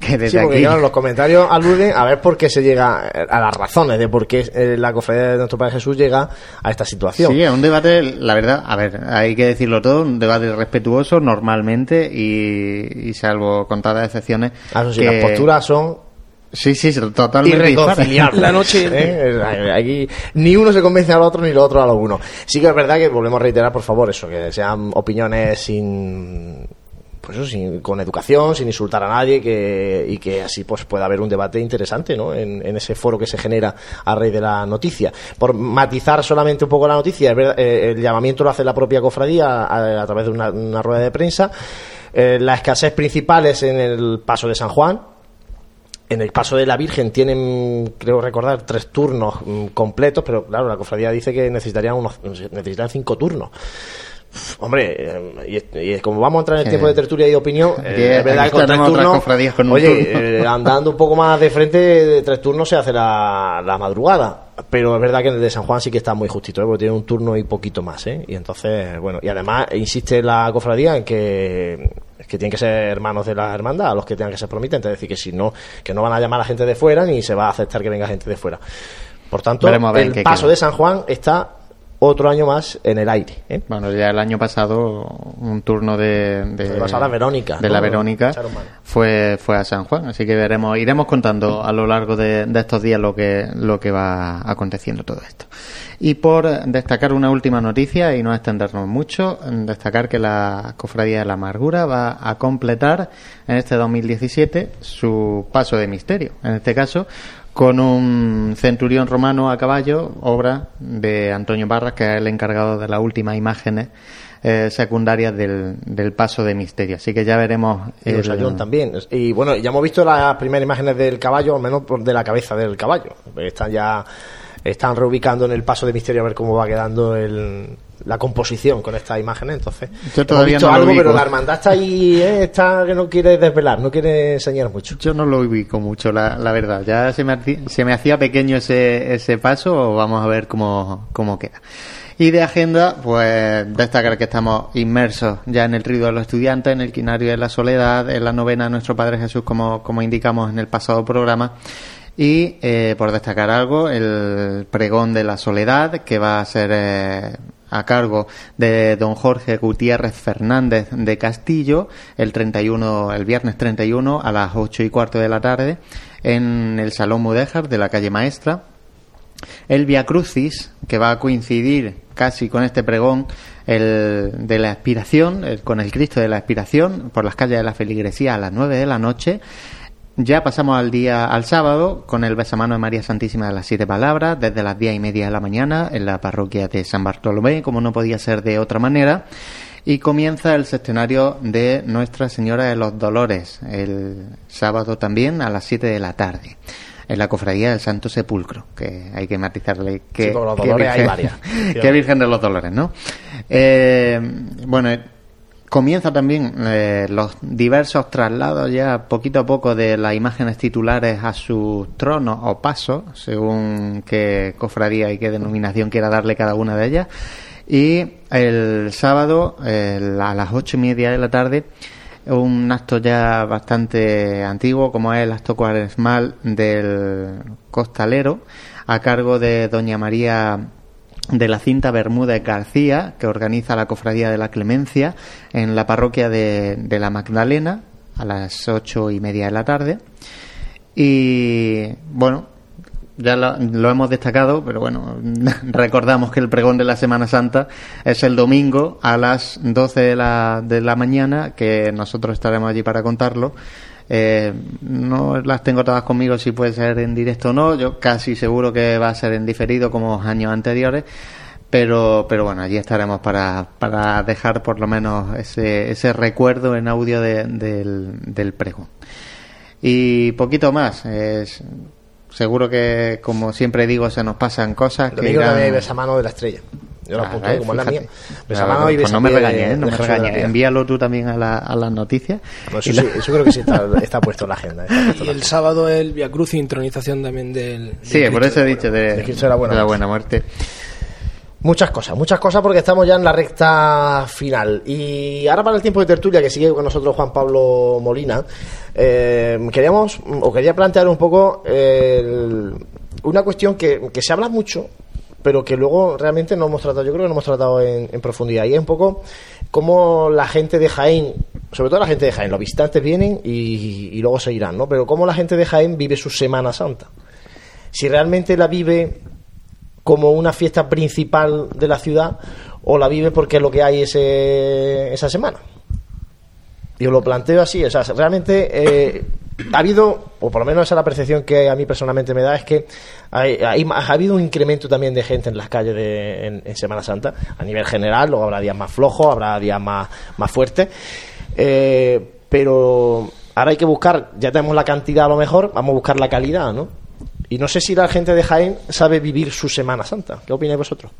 que desde Sí, porque aquí... claro, los comentarios aluden a ver por qué se llega a las razones de por qué eh, la cofradía de nuestro Padre Jesús llega a esta situación. Sí, es un debate, la verdad, a ver, hay que decirlo todo, un debate respetuoso normalmente y, y salvo contadas excepciones. Ah, sí, que- las posturas son Sí, sí, totalmente irreconciliables. La noche- ¿Eh? Aquí ni uno se convence al otro ni lo otro a lo uno. Sí que es verdad que volvemos a reiterar, por favor, eso, que sean opiniones sin pues eso, sin, con educación, sin insultar a nadie, que, y que así pues pueda haber un debate interesante, ¿no? En, en ese foro que se genera a raíz de la noticia. Por matizar solamente un poco la noticia, eh, el llamamiento lo hace la propia cofradía a, través de una, una rueda de prensa. Eh, la escasez principal es en el paso de San Juan, en el paso de la Virgen tienen, creo recordar, tres turnos mm, completos, pero claro, la cofradía dice que necesitarían unos, necesitan cinco turnos. Hombre, eh, y, y como vamos a entrar en el tiempo de tertulia y opinión, eh, es verdad que con tres turnos, con oye, eh, andando un poco más de frente, de tres turnos se hace la, la madrugada. Pero es verdad que en el de San Juan sí que está muy justito, porque tiene un turno y poquito más, ¿eh? Y entonces, bueno, y además insiste la cofradía en que que tienen que ser hermanos de la hermandad, a los que tengan que ser promitentes, es decir, que si no, que no van a llamar a gente de fuera ni se va a aceptar que venga gente de fuera. Por tanto, ver el paso queda. de San Juan está otro año más en el aire. ¿eh? Bueno, ya el año pasado un turno de, de, a la Verónica, de ¿no? la Verónica Echaron mano. fue fue a San Juan, así que veremos, iremos contando a lo largo de, de estos días lo que lo que va aconteciendo todo esto. Y por destacar una última noticia y no extendernos mucho, destacar que la Cofradía de la Amargura va a completar en este 2017 su paso de misterio. En este caso, con un centurión romano a caballo, obra de Antonio Barras, que es el encargado de las últimas imágenes eh, secundarias del, del paso de misterio. Así que ya veremos. Y el- Ayón también. Y bueno, ya hemos visto las primeras imágenes del caballo, al menos de la cabeza del caballo. Están ya están reubicando en el paso de misterio a ver cómo va quedando el, la composición con estas imágenes. Entonces, Yo todavía visto no algo, pero la hermandad está ahí, ¿eh? está que no quiere desvelar, no quiere enseñar mucho. Yo no lo ubico mucho, la, la verdad. Ya se me, se me hacía pequeño ese, ese paso, vamos a ver cómo, cómo queda. Y de agenda, pues destacar que estamos inmersos ya en el río de los estudiantes, en el quinario de la soledad, en la novena de nuestro Padre Jesús, como, como indicamos en el pasado programa. Y eh, por destacar algo, el pregón de la soledad, que va a ser eh, a cargo de don Jorge Gutiérrez Fernández de Castillo, el 31, el viernes 31 a las 8 y cuarto de la tarde, en el Salón Mudéjar de la calle Maestra. El Via Crucis, que va a coincidir casi con este pregón el de la expiración, con el Cristo de la expiración, por las calles de la feligresía a las 9 de la noche. Ya pasamos al día, al sábado, con el besamano de María Santísima de las Siete Palabras, desde las diez y media de la mañana, en la parroquia de San Bartolomé, como no podía ser de otra manera. Y comienza el sextenario de Nuestra Señora de los Dolores, el sábado también a las 7 de la tarde, en la cofradía del Santo Sepulcro, que hay que matizarle que, Sí, los que dolores hay virgen- varias. que Virgen de los Dolores, ¿no? Eh, bueno, comienza también eh, los diversos traslados ya poquito a poco de las imágenes titulares a sus tronos o pasos, según qué cofradía y qué denominación quiera darle cada una de ellas. Y el sábado, eh, a las ocho y media de la tarde, un acto ya bastante antiguo, como es el acto cuaresmal del costalero, a cargo de doña María de la cinta Bermúdez García, que organiza la Cofradía de la Clemencia en la parroquia de, de la Magdalena a las ocho y media de la tarde. Y bueno, ya lo, hemos destacado, pero bueno, recordamos que el pregón de la Semana Santa es el domingo a las 12 de la, de la mañana, que nosotros estaremos allí para contarlo. Eh, no las tengo todas conmigo si puede ser en directo o no, yo casi seguro que va a ser en diferido como años anteriores. Pero, pero bueno, allí estaremos para, para dejar por lo menos ese, ese recuerdo en audio de- del, del pregón. Y poquito más. Es, seguro que, como siempre digo, se nos pasan cosas El que domingo irán- también hay besamano de la estrella. Yo lo Ah, apunto ¿ves? como es la mía. Fíjate. Pues no me regañes, ¿eh? no me la regañes. Envíalo tú también a, la, a las noticias. Pues eso, la- sí, eso creo que sí está, está puesto en la agenda. puesto Y la el sábado el Via Cruz y intronización también del. del Sí, por eso he dicho de, de la Buena de la Muerte. Buena Muerte. Muchas cosas, muchas cosas porque estamos ya en la recta final. Y ahora para el tiempo de tertulia que sigue con nosotros Juan Pablo Molina, eh, queríamos, o quería plantear un poco el- una cuestión que, que se habla mucho, pero que luego realmente no hemos tratado, yo creo que no hemos tratado en, profundidad. Y es un poco cómo la gente de Jaén, sobre todo la gente de Jaén, los visitantes vienen y, y luego se irán, ¿no? Pero cómo la gente de Jaén vive su Semana Santa. Si realmente la vive como una fiesta principal de la ciudad o la vive porque es lo que hay ese, esa semana. Y os lo planteo así, o sea, realmente eh, ha habido, o por lo menos esa es la percepción que a mí personalmente me da, es que hay, hay- ha habido un incremento también de gente en las calles de, en, en Semana Santa, a nivel general, luego habrá días más flojos, habrá días más, más fuertes, Eh, pero ahora hay que buscar, ya tenemos la cantidad a lo mejor, vamos a buscar la calidad, ¿no? Y no sé si la gente de Jaén sabe vivir su Semana Santa. ¿Qué opináis vosotros?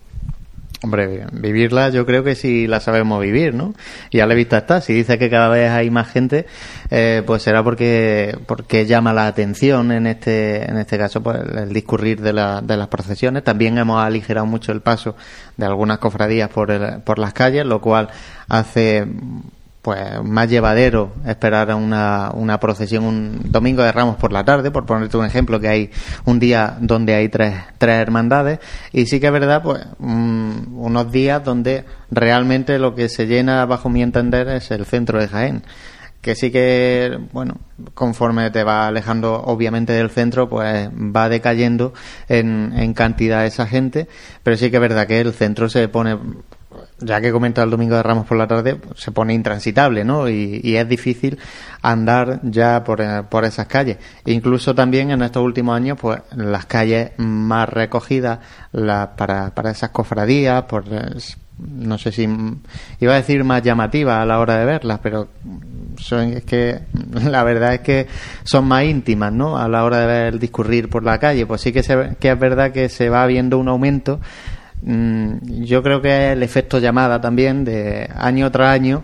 Hombre, vivirla yo creo que sí la sabemos vivir, ¿no? Y a la vista está. Si dice que cada vez hay más gente, eh, pues será porque porque llama la atención en este en este caso pues el discurrir de, la- de las procesiones. También hemos aligerado mucho el paso de algunas cofradías por el- por las calles, lo cual hace pues más llevadero esperar una, una procesión un domingo de Ramos por la tarde, por ponerte un ejemplo, que hay un día donde hay tres, tres hermandades, y sí que es verdad, pues mm, unos días donde realmente lo que se llena, bajo mi entender, es el centro de Jaén. Que sí que, bueno, conforme te va alejando obviamente del centro, pues va decayendo en, en cantidad esa gente, pero sí que es verdad que el centro se pone, ya que comenta el domingo de Ramos por la tarde, se pone intransitable, ¿no? Y, es difícil andar ya por, eh, por esas calles. Incluso también en estos últimos años, pues las calles más recogidas para, para esas cofradías, por, eh, no sé si iba a decir más llamativas a la hora de verlas, pero son, es que la verdad es que son más íntimas, ¿no? A la hora de ver el discurrir por la calle, pues sí que, se, que es verdad que se va viendo un aumento. Mm, Yo creo que es el efecto llamada también de año tras año,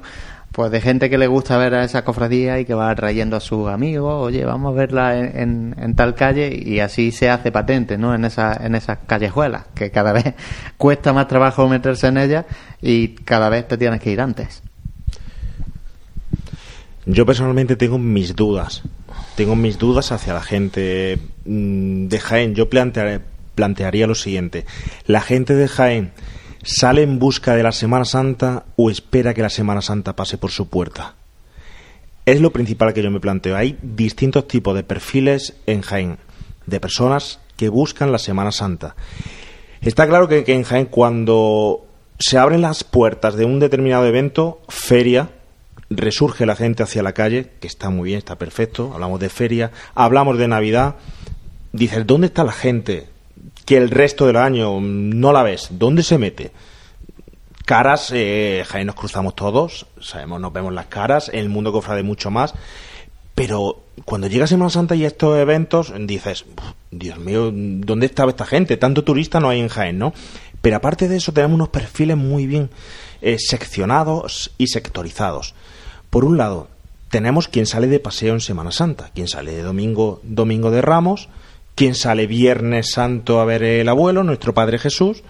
pues de gente que le gusta ver a esa cofradía y que va trayendo a sus amigos, oye, vamos a verla en, tal calle y así se hace patente, ¿no? En, esa, en esas callejuelas, que cada vez cuesta más trabajo meterse en ellas y cada vez te tienes que ir antes. Yo personalmente tengo mis dudas. Tengo mis dudas hacia la gente mm, de Jaén. Yo plantearé- plantearía lo siguiente. ¿La gente de Jaén sale en busca de la Semana Santa o espera que la Semana Santa pase por su puerta? Es lo principal que yo me planteo. Hay distintos tipos de perfiles en Jaén, de personas que buscan la Semana Santa. Está claro que, en Jaén cuando se abren las puertas de un determinado evento, feria, resurge la gente hacia la calle, que está muy bien, está perfecto, hablamos de feria, hablamos de Navidad, dices, ¿dónde está la gente que el resto del año no la ves? ¿Dónde se mete? Caras, eh, Jaén nos cruzamos todos, sabemos, nos vemos las caras, el mundo cofrade mucho más, pero cuando llega Semana Santa y estos eventos, dices, "Uf, Dios mío, ¿dónde estaba esta gente? Tanto turista no hay en Jaén, ¿no? Pero aparte de eso, tenemos unos perfiles muy bien eh, seccionados y sectorizados. Por un lado, tenemos quien sale de paseo en Semana Santa, quien sale de domingo, domingo de Ramos, quien sale Viernes Santo a ver el abuelo, nuestro Padre Jesús,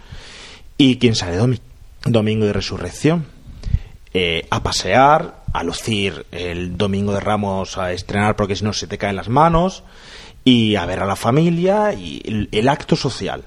y quien sale domi- domingo de resurrección eh, a pasear, a lucir el domingo de Ramos a estrenar porque si no se te caen las manos y a ver a la familia y el acto social.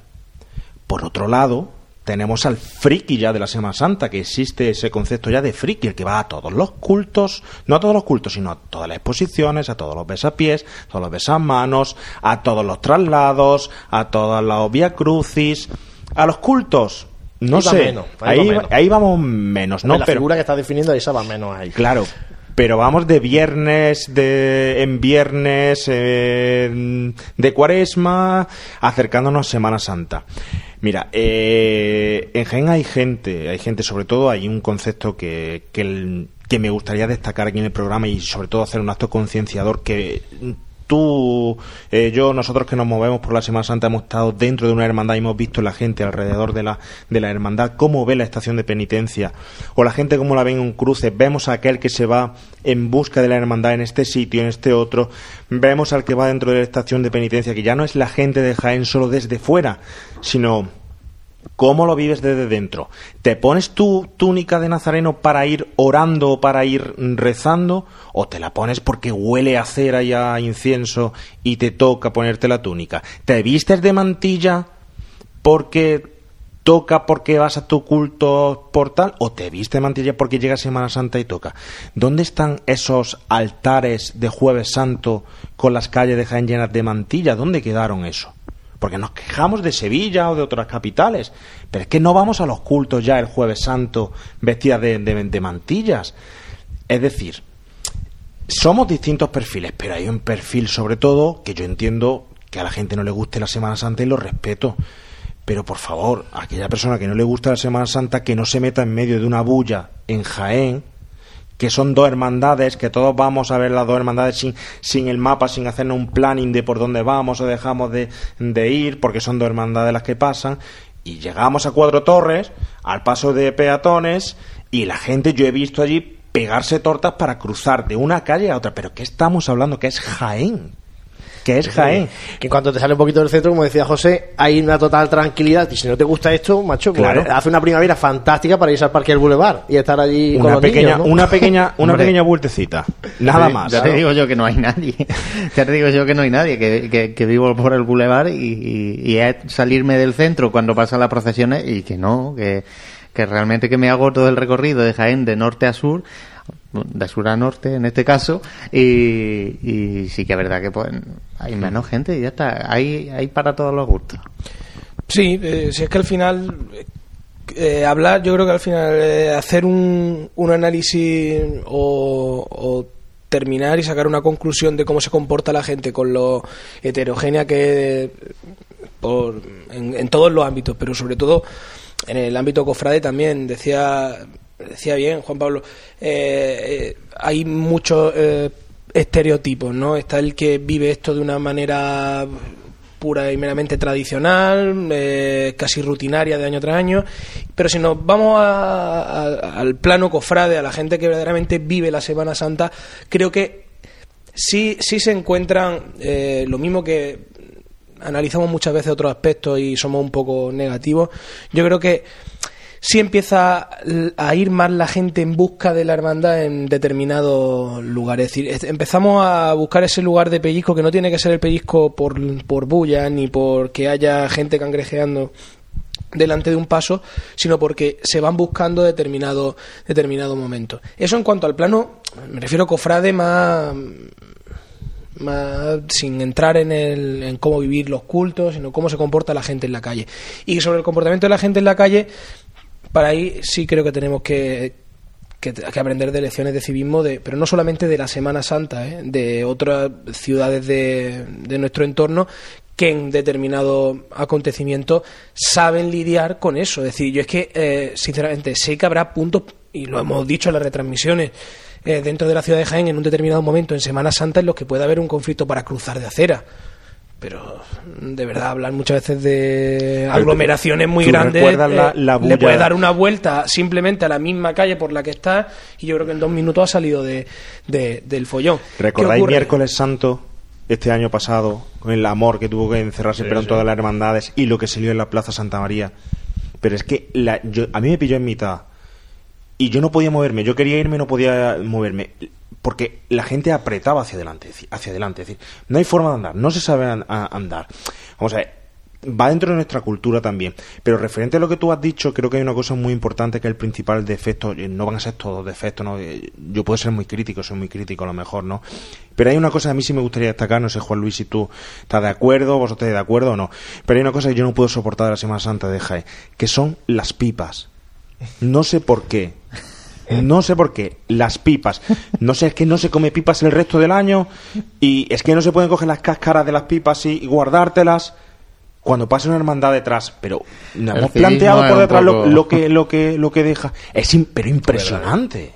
Por otro lado, tenemos al friki ya de la Semana Santa, que existe ese concepto ya de friki, el que va a todos los cultos, no a todos los cultos, sino a todas las exposiciones, a todos los besapiés, a todos los besamanos, a todos los traslados, a todas las vía crucis, a los cultos. No Ahí va sé, menos, ahí ahí, va menos. ahí vamos menos, ¿no? la Pero- figura que estás definiendo, esa va menos ahí. Claro, pero vamos de viernes de en viernes eh, de Cuaresma acercándonos a Semana Santa. Mira, eh, en Jaén hay gente, hay gente, sobre todo hay un concepto que, que, el- que me gustaría destacar aquí en el programa y sobre todo hacer un acto concienciador que tú, eh, yo, nosotros que nos movemos por la Semana Santa hemos estado dentro de una hermandad y hemos visto la gente alrededor de la, de la hermandad, cómo ve la estación de penitencia, o la gente cómo la ve en un cruce, vemos a aquel que se va en busca de la hermandad en este sitio, en este otro, vemos al que va dentro de la estación de penitencia, que ya no es la gente de Jaén solo desde fuera, sino ¿Cómo lo vives desde dentro? ¿Te pones tu túnica de nazareno para ir orando o para ir rezando? ¿O te la pones porque huele a cera y a incienso y te toca ponerte la túnica? ¿Te vistes de mantilla porque toca porque vas a tu culto portal o te viste de mantilla porque llega Semana Santa y toca. ¿Dónde están esos altares de Jueves Santo con las calles de Jaén llenas de mantilla? ¿Dónde quedaron eso? Porque nos quejamos de Sevilla o de otras capitales, pero es que no vamos a los cultos ya el Jueves Santo vestidas de, de mantillas. Es decir, somos distintos perfiles, pero hay un perfil sobre todo que yo entiendo que a la gente no le guste la Semana Santa y lo respeto pero por favor, aquella persona que no le gusta la Semana Santa, que no se meta en medio de una bulla en Jaén, que son dos hermandades, que todos vamos a ver las dos hermandades sin, sin el mapa, sin hacernos un planning de por dónde vamos o dejamos de, de ir, porque son dos hermandades las que pasan, y llegamos a Cuatro Torres, al paso de peatones, y la gente, yo he visto allí pegarse tortas para cruzar de una calle a otra. Pero ¿qué estamos hablando? Que es Jaén que es Jaén. Que cuando te sale un poquito del centro, como decía José, hay una total tranquilidad. Y si no te gusta esto, macho, pues hace una primavera fantástica para irse al Parque del Boulevard y estar allí una con los pequeña, niños, Una pequeña, una pequeña vueltecita. Nada más. Ya te digo yo que no hay nadie. ya te digo yo que no hay nadie, que, que, vivo por el Boulevard y, y, es salirme del centro cuando pasan las procesiones y que no, que que realmente que me hago todo el recorrido de Jaén de norte a sur de sur a norte en este caso y, sí que es verdad que pues, hay menos gente y ya está. Hay, hay para todos los gustos. Sí eh, si es que al final eh, hablar yo creo que al final eh, hacer un, un análisis o, terminar y sacar una conclusión de cómo se comporta la gente con lo heterogénea que en todos los ámbitos pero sobre todo en el ámbito cofrade también decía decía bien Juan Pablo, eh, eh, hay muchos eh, estereotipos, ¿no? Está el que vive esto de una manera pura y meramente tradicional, casi rutinaria de año tras año, pero si nos vamos al plano cofrade, a la gente que verdaderamente vive la Semana Santa, creo que sí, sí se encuentran lo mismo que analizamos muchas veces otros aspectos y somos un poco negativos. Yo creo que sí empieza a ir más la gente en busca de la hermandad en determinados lugares. Es decir, empezamos a buscar ese lugar de pellizco que no tiene que ser el pellizco por, por bulla ni porque haya gente cangrejeando delante de un paso, sino porque se van buscando determinado, determinado momento. Eso en cuanto al plano, me refiero a cofrade más, más sin entrar en, el, en cómo vivir los cultos, sino cómo se comporta la gente en la calle. Y sobre el comportamiento de la gente en la calle, para ahí sí creo que tenemos que, que, aprender de lecciones de civismo, de, pero no solamente de la Semana Santa, ¿eh? de otras ciudades de, de nuestro entorno que en determinado acontecimiento saben lidiar con eso. Es decir, yo es que, eh, sinceramente, sé que habrá puntos, y lo hemos dicho en las retransmisiones, eh, dentro de la ciudad de Jaén en un determinado momento en Semana Santa en los que puede haber un conflicto para cruzar de acera pero de verdad hablar muchas veces de aglomeraciones muy grandes eh, le puede dar una vuelta simplemente a la misma calle por la que está y yo creo que en dos minutos ha salido de, del follón. ¿recordáis miércoles santo este año pasado con el amor que tuvo que encerrarse pero en todas las hermandades y lo que salió en la Plaza Santa María pero es que a mí me pilló en mitad y yo no podía moverme yo quería irme no podía moverme porque la gente apretaba hacia adelante, hacia adelante, es decir, no hay forma de andar, no se sabe andar. Vamos a ver, va dentro de nuestra cultura también. Pero referente a lo que tú has dicho, creo que hay una cosa muy importante que el principal defecto. Eh, no van a ser todos defectos, ¿no? Eh, yo puedo ser muy crítico, soy muy crítico a lo mejor, ¿no? Pero hay una cosa que a mí sí me gustaría destacar, no sé, Juan Luis, si tú estás de acuerdo, vosotros estáis de acuerdo o no. Pero hay una cosa que yo no puedo soportar de la Semana Santa de Jaén, que son las pipas. No sé por qué. No sé por qué. Las pipas. No sé, es que no se come pipas el resto del año y es que no se pueden coger las cáscaras de las pipas y guardártelas cuando pasa una hermandad detrás. Pero no hemos planteado por detrás lo, que, lo, que, lo que deja. Es pero impresionante.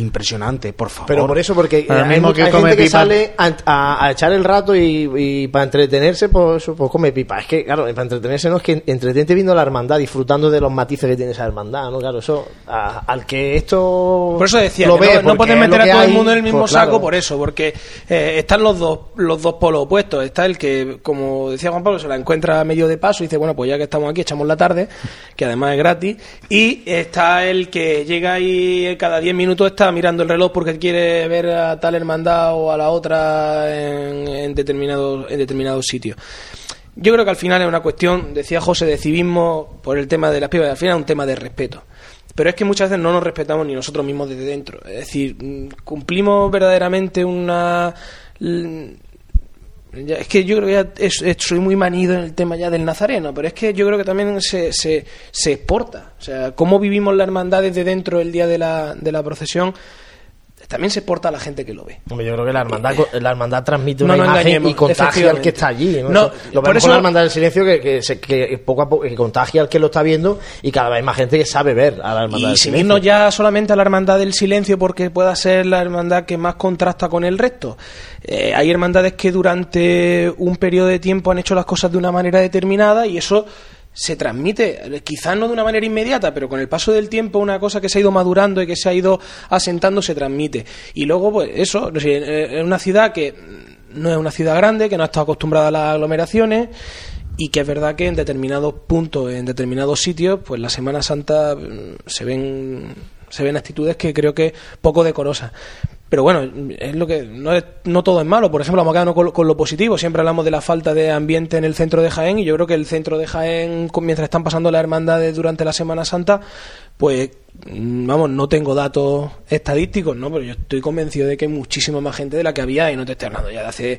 Impresionante, por favor. Pero por eso, porque Ahora hay, mismo come gente que sale a, a- a echar el rato y, y para entretenerse, pues, pues come pipa. Es que, claro, para entretenerse no es que entretente viendo la hermandad, disfrutando de los matices que tiene esa hermandad, ¿no? Claro, eso, a- al que esto. Por eso decía lo que ve, no, no puedes es meter lo a todo el mundo en el mismo pues, saco claro. por eso, porque eh, están los dos los dos polos opuestos. Está el que, como decía Juan Pablo, se la encuentra a medio de paso y dice, bueno, pues ya que estamos aquí, echamos la tarde, que además es gratis. Y está el que llega y cada 10 minutos está mirando el reloj porque quiere ver a tal hermandad o a la otra en, en determinados en determinados sitios. Yo creo que al final es una cuestión, decía José, de civismo por el tema de las pibas, al final es un tema de respeto. Pero es que muchas veces no nos respetamos ni nosotros mismos desde dentro. Es decir, mm, cumplimos verdaderamente una... ya- Es que yo creo que ya soy muy manido en el tema ya del nazareno, pero es que yo creo que también se, se, se exporta. O sea, cómo vivimos la hermandad desde dentro el día de la, de la procesión, también se exporta a la gente que lo ve. Hombre, yo creo que la hermandad, la hermandad transmite No una imagen y contagia al que está allí. ¿no? No, lo por eso- con la hermandad del silencio que, que, se- que poco a poco que contagia al que lo está viendo y cada vez hay más gente que sabe ver a la hermandad Y del sin silencio. irnos ya solamente a la hermandad del silencio porque pueda ser la hermandad que más contrasta con el resto. Eh, hay hermandades que durante un periodo de tiempo han hecho las cosas de una manera determinada y eso se transmite, quizás no de una manera inmediata, pero con el paso del tiempo una cosa que se ha ido madurando y que se ha ido asentando se transmite. Y luego, pues eso, es una ciudad que no es una ciudad grande, que no ha estado acostumbrada a las aglomeraciones y que es verdad que en determinados puntos, en determinados sitios, pues la Semana Santa mm, se ven se ven actitudes que creo que poco decorosas. Pero bueno, es lo que no, es- no todo es malo. Por ejemplo, vamos a quedarnos con, lo- positivo. Siempre hablamos de la falta de ambiente en el centro de Jaén y yo creo que el centro de Jaén, mientras están pasando las hermandades durante la Semana Santa, pues mm, vamos, no tengo datos estadísticos, ¿no? Pero yo estoy convencido de que hay muchísima más gente de la que había y no te estoy hablando ya de hace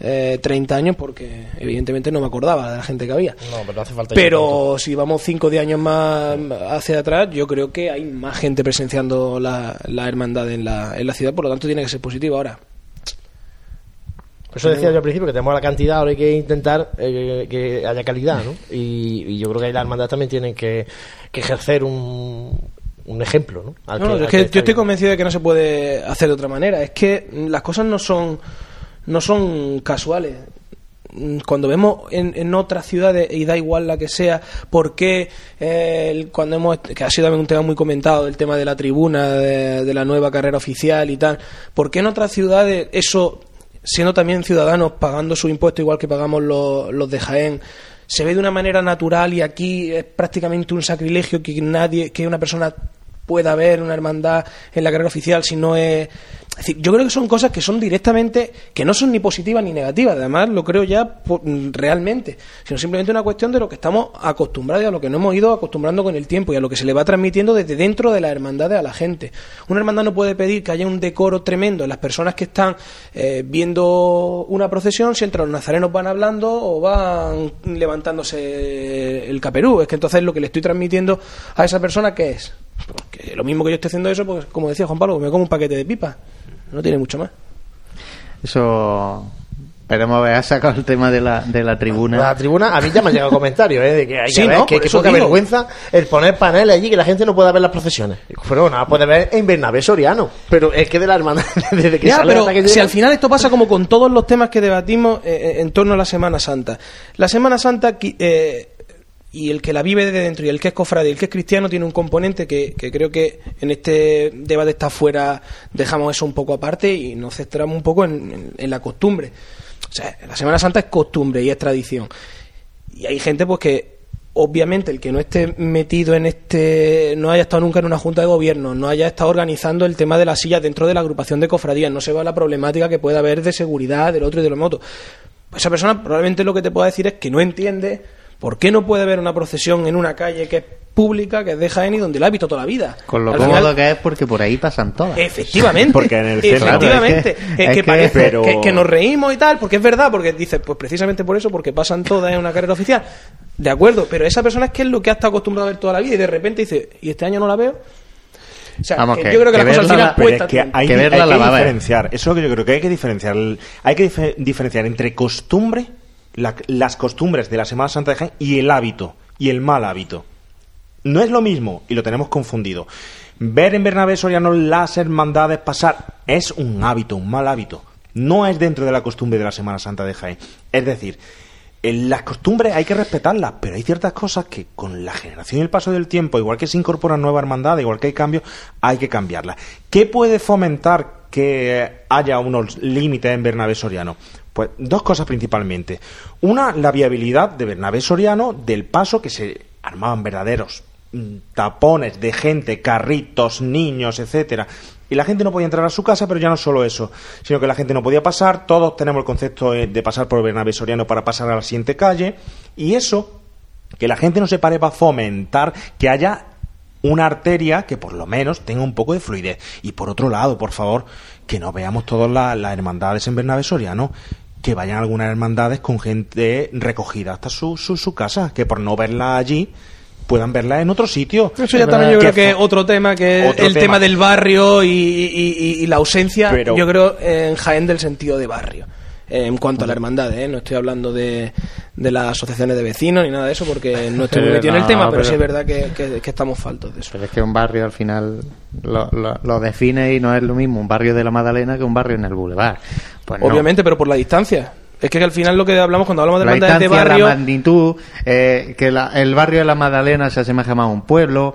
eh, 30 años porque evidentemente no me acordaba de la gente que había. No, pero no hace falta ir tanto. Pero si vamos 5 o 10 años más hacia atrás, yo creo que hay más gente presenciando la, la hermandad en la, en la ciudad, por lo tanto tiene que ser positivo ahora. Eso decía yo al principio que tenemos la cantidad, ahora hay que intentar eh, que haya calidad, ¿no? Y, y yo creo que ahí las hermandades también tienen que, que ejercer un, un ejemplo, ¿no? Al No, no, al es que yo estoy convencido de que no se puede hacer de otra manera. Es que las cosas no son, no son casuales. Cuando vemos en, en otras ciudades, y da igual la que sea, por qué eh, cuando hemos, que ha sido también un tema muy comentado, el tema de la tribuna, de, de la nueva carrera oficial y tal, por qué en otras ciudades eso, siendo también ciudadanos, pagando su impuesto igual que pagamos los, los de Jaén, se ve de una manera natural y aquí es prácticamente un sacrilegio que nadie, que una persona pueda haber una hermandad en la carrera oficial si no es... es decir, yo creo que son cosas que son directamente, que no son ni positivas ni negativas, además lo creo ya mm, realmente, sino simplemente una cuestión de lo que estamos acostumbrados y a lo que no hemos ido acostumbrando con el tiempo y a lo que se le va transmitiendo desde dentro de la hermandad a la gente. Una hermandad no puede pedir que haya un decoro tremendo en las personas que están eh, viendo una procesión si entre los nazarenos van hablando o van levantándose el caperú. Es que entonces lo que le estoy transmitiendo a esa persona, ¿qué es? Porque lo mismo que yo estoy haciendo eso, pues como decía Juan Pablo, me como un paquete de pipa. No tiene mucho más. Eso. Esperemos haber sacado el tema de la, de la tribuna. La tribuna, a mí ya me han llegado comentarios, ¿eh? De que hay Sí, ver, ¿no? que, que eso poca vergüenza el poner paneles allí que la gente no pueda ver las procesiones. Pero nada, puede ver en Bernabé Soriano. Pero es que de la hermandad, desde que Ya, sale pero hasta que si al final esto pasa como con todos los temas que debatimos eh, eh, en torno a la Semana Santa. La Semana Santa eh, y el que la vive desde dentro y el que es cofrade y el que es cristiano tiene un componente que, que creo que en este debate está fuera, dejamos eso un poco aparte y nos centramos un poco en, la costumbre. O sea, la Semana Santa es costumbre y es tradición. Y hay gente pues que obviamente el que no esté metido en este, no haya estado nunca en una junta de gobierno, no haya estado organizando el tema de las sillas dentro de la agrupación de cofradías, no se va la problemática que pueda haber de seguridad del otro y de los motos. Pues esa persona probablemente lo que te pueda decir es que no entiende por qué no puede haber una procesión en una calle que es pública, que es de Jaén y donde la ha visto toda la vida. Con lo Al cómodo final- que es porque por ahí pasan todas. Efectivamente. Porque en el centro- Efectivamente. Claro, es que- es, es que, que- parece pero- que, que nos reímos y tal, porque es verdad, porque dices, pues precisamente por eso, porque pasan todas en una carrera oficial. De acuerdo, pero esa persona es que es lo que ha estado acostumbrado a ver toda la vida y de repente dice, ¿y este año no la veo? O sea, Vamos, que que- yo creo que, que las cosas final Pero es que hay, Que hay verla que la diferenciar. Eso es lo que yo creo que hay que diferenciar. Hay que dife- diferenciar entre costumbre, la- las costumbres de la Semana Santa de Jaén y el hábito, y el mal hábito. No es lo mismo y lo tenemos confundido. Ver en Bernabé Soriano las hermandades pasar es un hábito, un mal hábito. No es dentro de la costumbre de la Semana Santa de Jaén. Es decir, las costumbres hay que respetarlas, pero hay ciertas cosas que con la generación y el paso del tiempo, igual que se incorporan nuevas hermandades, igual que hay cambios, hay que cambiarlas. ¿Qué puede fomentar que haya unos límites en Bernabé Soriano? Pues dos cosas principalmente. Una, la viabilidad de Bernabé Soriano del paso que se armaban verdaderos mm, tapones de gente, carritos, niños, etcétera. Y la gente no podía entrar a su casa, pero ya no solo eso, sino que la gente no podía pasar. Todos tenemos el concepto eh, de pasar por Bernabé Soriano para pasar a la siguiente calle. Y eso, que la gente no se pare, va a fomentar que haya una arteria que por lo menos tenga un poco de fluidez. Y por otro lado, por favor, que no veamos todas las hermandades en Bernabé Soriano, que vayan algunas hermandades con gente recogida hasta su, su, su casa, que por no verla allí puedan verla en otro sitio. Eso ya también yo creo que es otro tema, que es el tema. del barrio y, y- y la ausencia, Pero- yo creo, en Jaén del sentido de barrio. Eh, En cuanto a la hermandad, ¿eh? no estoy hablando de, de las asociaciones de vecinos ni nada de eso, porque no estoy muy metido en el tema, pero, pero- sí es verdad que, que- que estamos faltos de eso. Pero es que un barrio al final lo, lo- lo define y no es lo mismo un barrio de la Magdalena que un barrio en el Boulevard. Pues no. Obviamente, pero por la distancia. Es que al final lo que hablamos cuando hablamos de hermandades de barrio... la magnitud, eh, que la- el barrio de la Magdalena se asemeja más a un pueblo,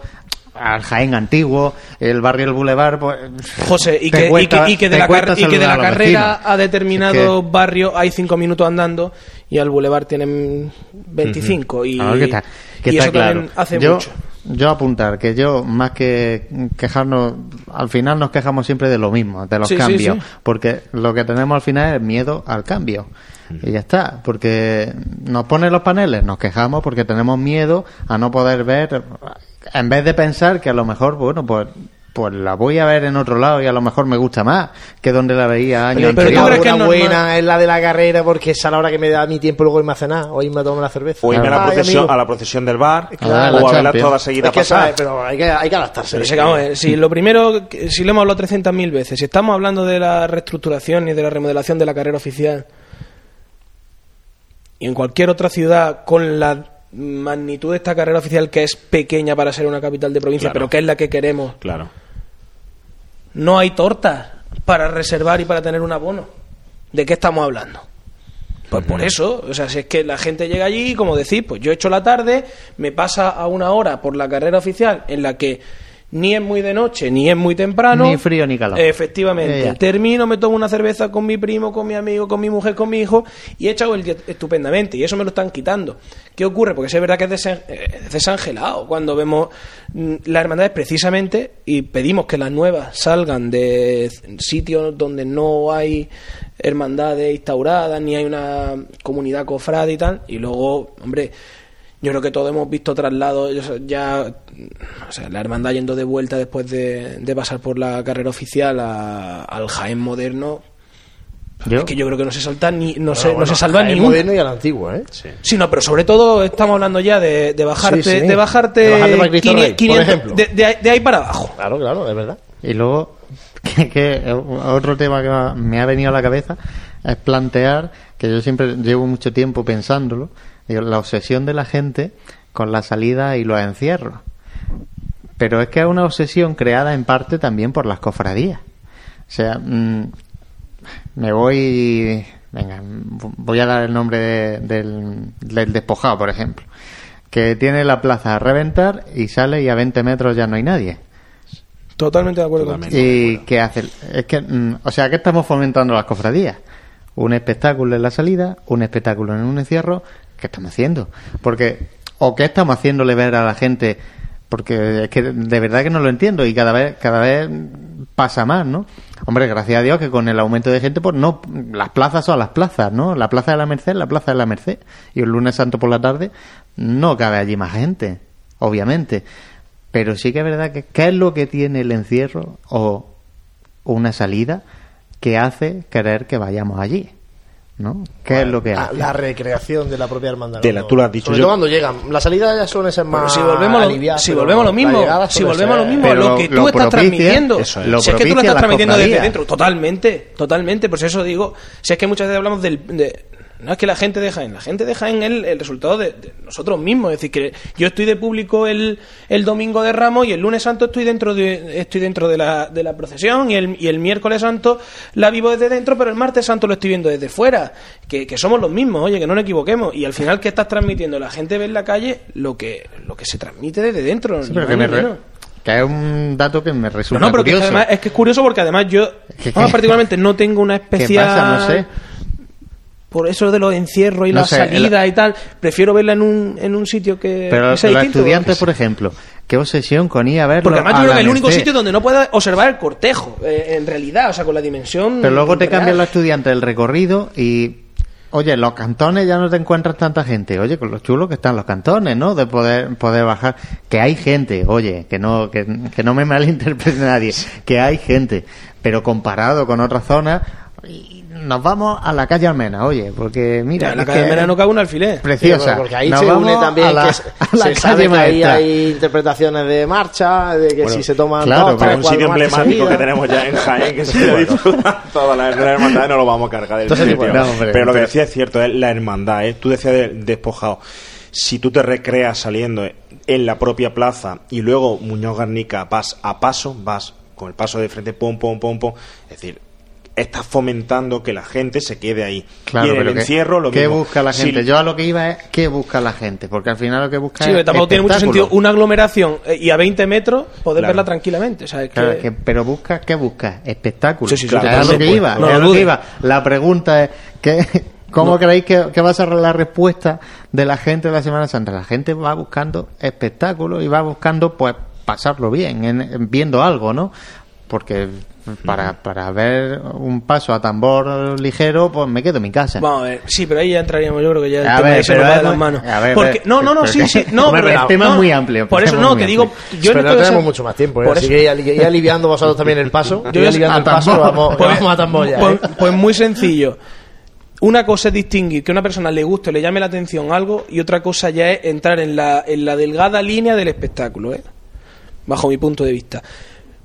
al Jaén antiguo, el barrio del Boulevard, pues... José, y que, y que, y que de la, y que de la carrera a determinado Es barrio hay cinco minutos andando y al bulevar tienen 25 y, Claro que está, que y está eso claro. también hace yo, mucho. Yo apuntar que yo, más que quejarnos, al final nos quejamos siempre de lo mismo, de los Sí, sí, cambios. sí. Porque lo que tenemos al final es miedo al cambio. Y ya está. Porque nos ponen los paneles, nos quejamos porque tenemos miedo a no poder ver, en vez de pensar que a lo mejor, bueno, pues pues la voy a ver en otro lado y a lo mejor me gusta más que donde la veía años Pero- pero tú anteriores. crees que es una buena es la de la carrera porque es a la hora que me da mi tiempo luego irme a cenar o irme a tomar una cerveza. O irme a la, procesión, a la procesión del bar, Claro, o a verlas Champions. todas seguidas Es que pasar. pero hay que, hay que adaptarse. Pero ver, si lo primero, si lo hemos hablado 300.000 veces, si estamos hablando de la reestructuración y de la remodelación de la carrera oficial, y en cualquier otra ciudad con la magnitud de esta carrera oficial que es pequeña para ser una capital de provincia, Claro. pero que es la que queremos, Claro. no hay tortas para reservar y para tener un abono. ¿De qué estamos hablando? Pues por eso, o sea, si es que la gente llega allí como decís, pues yo he hecho la tarde, me pasa a una hora por la carrera oficial en la que ni es muy de noche, ni es muy temprano. Ni frío ni calor. Efectivamente. Eh. Termino, me tomo una cerveza con mi primo, con mi amigo, con mi mujer, con mi hijo y he echado el día estupendamente. Y eso me lo están quitando. ¿Qué ocurre? Porque es verdad que es eh, es desangelado cuando vemos mm, las hermandades precisamente y pedimos que las nuevas salgan de sitios donde no hay hermandades instauradas, ni hay una comunidad cofrade y tal. Y luego, hombre, yo creo que todos hemos visto traslados, ya, o sea, la hermandad yendo de vuelta después de, de pasar por la carrera oficial a- al Jaén moderno. Yo- Es que yo creo que no se salta ni, no, se, Bueno, no se salva Jaén ni uno. moderno y al antiguo, ¿eh? Sí, no, pero sobre todo estamos hablando ya de, de bajarte, Sí, sí. de bajarte, De bajarte para Cristo 500 Rey, por 500 ejemplo. de, de ahí- de ahí para abajo. Claro, claro, es verdad. Y luego, que, que otro tema que me ha venido a la cabeza es plantear, que yo siempre llevo mucho tiempo pensándolo, la obsesión de la gente con la salida y los encierros. Pero es que es una obsesión creada en parte también por las cofradías. O sea, mm, me voy. Venga, voy a dar el nombre de- del, del despojado, por ejemplo. Que tiene la plaza a reventar y sale y a 20 metros ya no hay nadie. Totalmente de acuerdo Totalmente. ¿Y qué hace? Es que, mm, o sea, ¿qué estamos fomentando las cofradías? Un espectáculo en la salida, un espectáculo en un encierro. ¿Qué estamos haciendo? Porque, o qué estamos haciéndole ver a la gente, porque es que de verdad que no lo entiendo y cada vez, cada vez pasa más, ¿no? Hombre, gracias a Dios que con el aumento de gente, pues no, las plazas son las plazas, ¿no? La plaza de la Merced, la plaza de la Merced. Y el lunes santo por la tarde no cabe allí más gente, obviamente. Pero sí que es verdad que ¿qué es lo que tiene el encierro o una salida que hace querer que vayamos allí? ¿No? ¿Qué es lo que hace? La recreación de la propia hermandad. De la- tú lo has dicho, Sobre yo- todo cuando llegan. La salida ya suele ser más. si volvemos, a lo, aliviada, si volvemos a lo mismo, si volvemos a lo ser- mismo, Pero lo que tú lo estás propicia- transmitiendo, eso es. Lo si es que tú lo estás transmitiendo desde dentro, totalmente, totalmente, pues eso digo, si es que muchas veces hablamos del, de, No es que la gente de Jaén, la gente de Jaén es el, el resultado de, de nosotros mismos. Es decir, que yo estoy de público el, el domingo de Ramos y el lunes santo estoy dentro de, estoy dentro de la, de la procesión y el, y el miércoles santo la vivo desde dentro, pero el martes santo lo estoy viendo desde fuera. Que, que somos los mismos, oye, que no nos equivoquemos. Y al final, ¿qué estás transmitiendo? La gente ve en la calle lo que, lo que se transmite desde dentro. Sí, pero que, me re- que es un dato que me No, resulta no, pero que curioso. además es que es curioso porque además yo ¿Qué- qué? particularmente no tengo una ¿Qué especial pasa? No sé. Por eso de los encierros y No la sé, salida y tal, prefiero verla en un, en un sitio que, Pero que los distinto. estudiantes, por ejemplo, qué obsesión con ir a verlo Porque además yo creo que es el único sitio donde no puedas observar el cortejo, eh, en realidad, o sea, con la dimensión. Pero luego te real. cambian los estudiantes el recorrido y... Oye, en los cantones ya no te encuentras tanta gente. Oye, con los chulos que están los cantones, ¿no? De poder poder bajar. Que hay gente, oye, que no que, que no me malinterprete nadie. Que hay gente. Pero comparado con otras zonas, y nos vamos a la calle Almena, oye, porque mira... Ya, en la calle Almena no cabe un alfiler. Preciosa. Porque ahí Nos se une también a la, que se, a la se sabe calle que ahí hay interpretaciones de marcha, de que Bueno, si se toman claro, dos, pero un sitio emblemático que tenemos ya en Jaén que se le disfruta toda la, la hermandad no lo vamos a cargar del Entonces, sitio. bueno, hombre, pero lo que decía es cierto es la hermandad ¿eh? tú decías de, despojado si tú te recreas saliendo en la propia plaza y luego Muñoz Garnica vas a paso vas con el paso de frente pom pom pom pom es decir estás fomentando que la gente se quede ahí Claro, y en el pero ¿qué- encierro lo ¿qué mismo. busca la gente? Yo a lo que iba es ¿qué busca la gente? Porque al final lo que busca Sí, es tampoco tiene mucho sentido una aglomeración eh, y a 20 metros poder Claro. verla tranquilamente. O sea, es que- Claro, que- pero busca, ¿qué busca? Espectáculo. Sí, sí, sí, Claro, es lo que iba. No es lo a lo que dudes. iba. La pregunta es, ¿qué, ¿cómo creéis que, que va a ser la respuesta de la gente de la Semana Santa? La gente va buscando espectáculo y va buscando, pues, pasarlo bien, en- en viendo algo, ¿no? Porque para, para ver un paso a tambor ligero, pues me quedo en mi casa. Vamos a ver, sí, pero ahí ya entraríamos, yo creo que ya el A tema ver, pero va de las manos. a ver, Porque, pero- no, no, no, sí, sí, no, pero el tema no, es muy amplio, Por eso no, te digo, amplio. yo pero no tenemos mucho más tiempo, ¿eh? por así eso- que ir, ali- ir aliviando vosotros también el paso. Yo ya- aliviando a el paso, tambor. vamos, Pues- vamos a tambor ya, pues, ¿eh? pues muy sencillo. Una cosa es distinguir que a una persona le guste o le llame la atención algo y otra cosa ya es entrar en la, en la delgada línea del espectáculo, ¿eh? bajo mi punto de vista.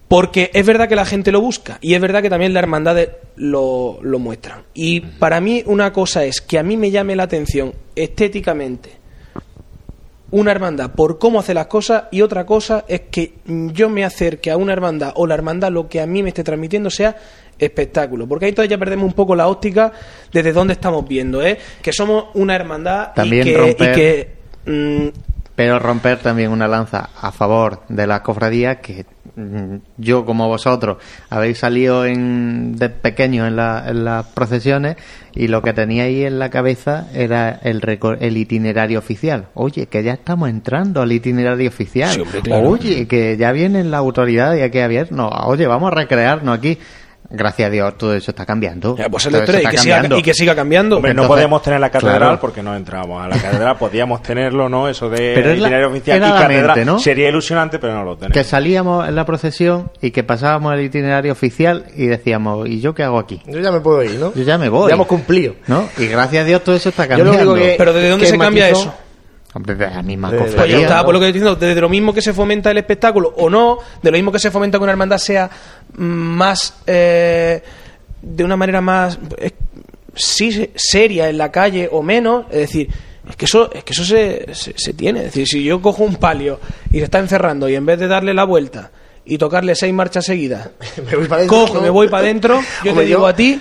Porque es verdad que la gente lo busca y es verdad que también las hermandades lo, lo muestran. Y para mí una cosa es que a mí me llame la atención estéticamente una hermandad por cómo hace las cosas y otra cosa es que yo me acerque a una hermandad o la hermandad lo que a mí me esté transmitiendo sea espectáculo. Porque ahí entonces ya perdemos un poco la óptica desde dónde estamos viendo, ¿eh? Que somos una hermandad También y que... romper- y que, mm, pero romper también una lanza a favor de las cofradías que yo como vosotros habéis salido en, de pequeños en, la- en las procesiones y lo que teníais en la cabeza era el, el itinerario oficial. Oye, que ya estamos entrando al itinerario oficial. Sí, hombre, claro. Oye, que ya vienen la autoridad y aquí a viernes. Oye, vamos a recrearnos aquí. Gracias a Dios, todo eso está cambiando. ya, pues historia y que, siga, cambiando. y que siga cambiando. Hombre, no podíamos tener la catedral claro. porque no entramos a la catedral. Podíamos tenerlo, ¿no? Eso de Pero es la- itinerario oficial y catedral. mente, ¿no? Sería ilusionante, pero no lo tenemos. que salíamos en la procesión y que pasábamos el itinerario oficial y decíamos, ¿y yo qué hago aquí? Yo ya me puedo ir, ¿no? Yo ya me voy. Ya hemos cumplido. ¿No? Y gracias a Dios todo eso está Yo lo cambiando. único que- Pero ¿desde dónde que se cambia eso? De la misma De- Pues ya cofradía. está, por lo que estoy diciendo, desde lo mismo que se fomenta el espectáculo o no, de lo mismo que se fomenta que una hermandad sea más, eh, de una manera más, eh, sí, seria en la calle o menos, es decir, es que eso, es que eso se, se, se tiene, es decir, si yo cojo un palio y se está encerrando y en vez de darle la vuelta y tocarle seis marchas seguidas, Me voy para adentro, cojo y ¿no? me voy para adentro, yo Hombre, te digo yo- a ti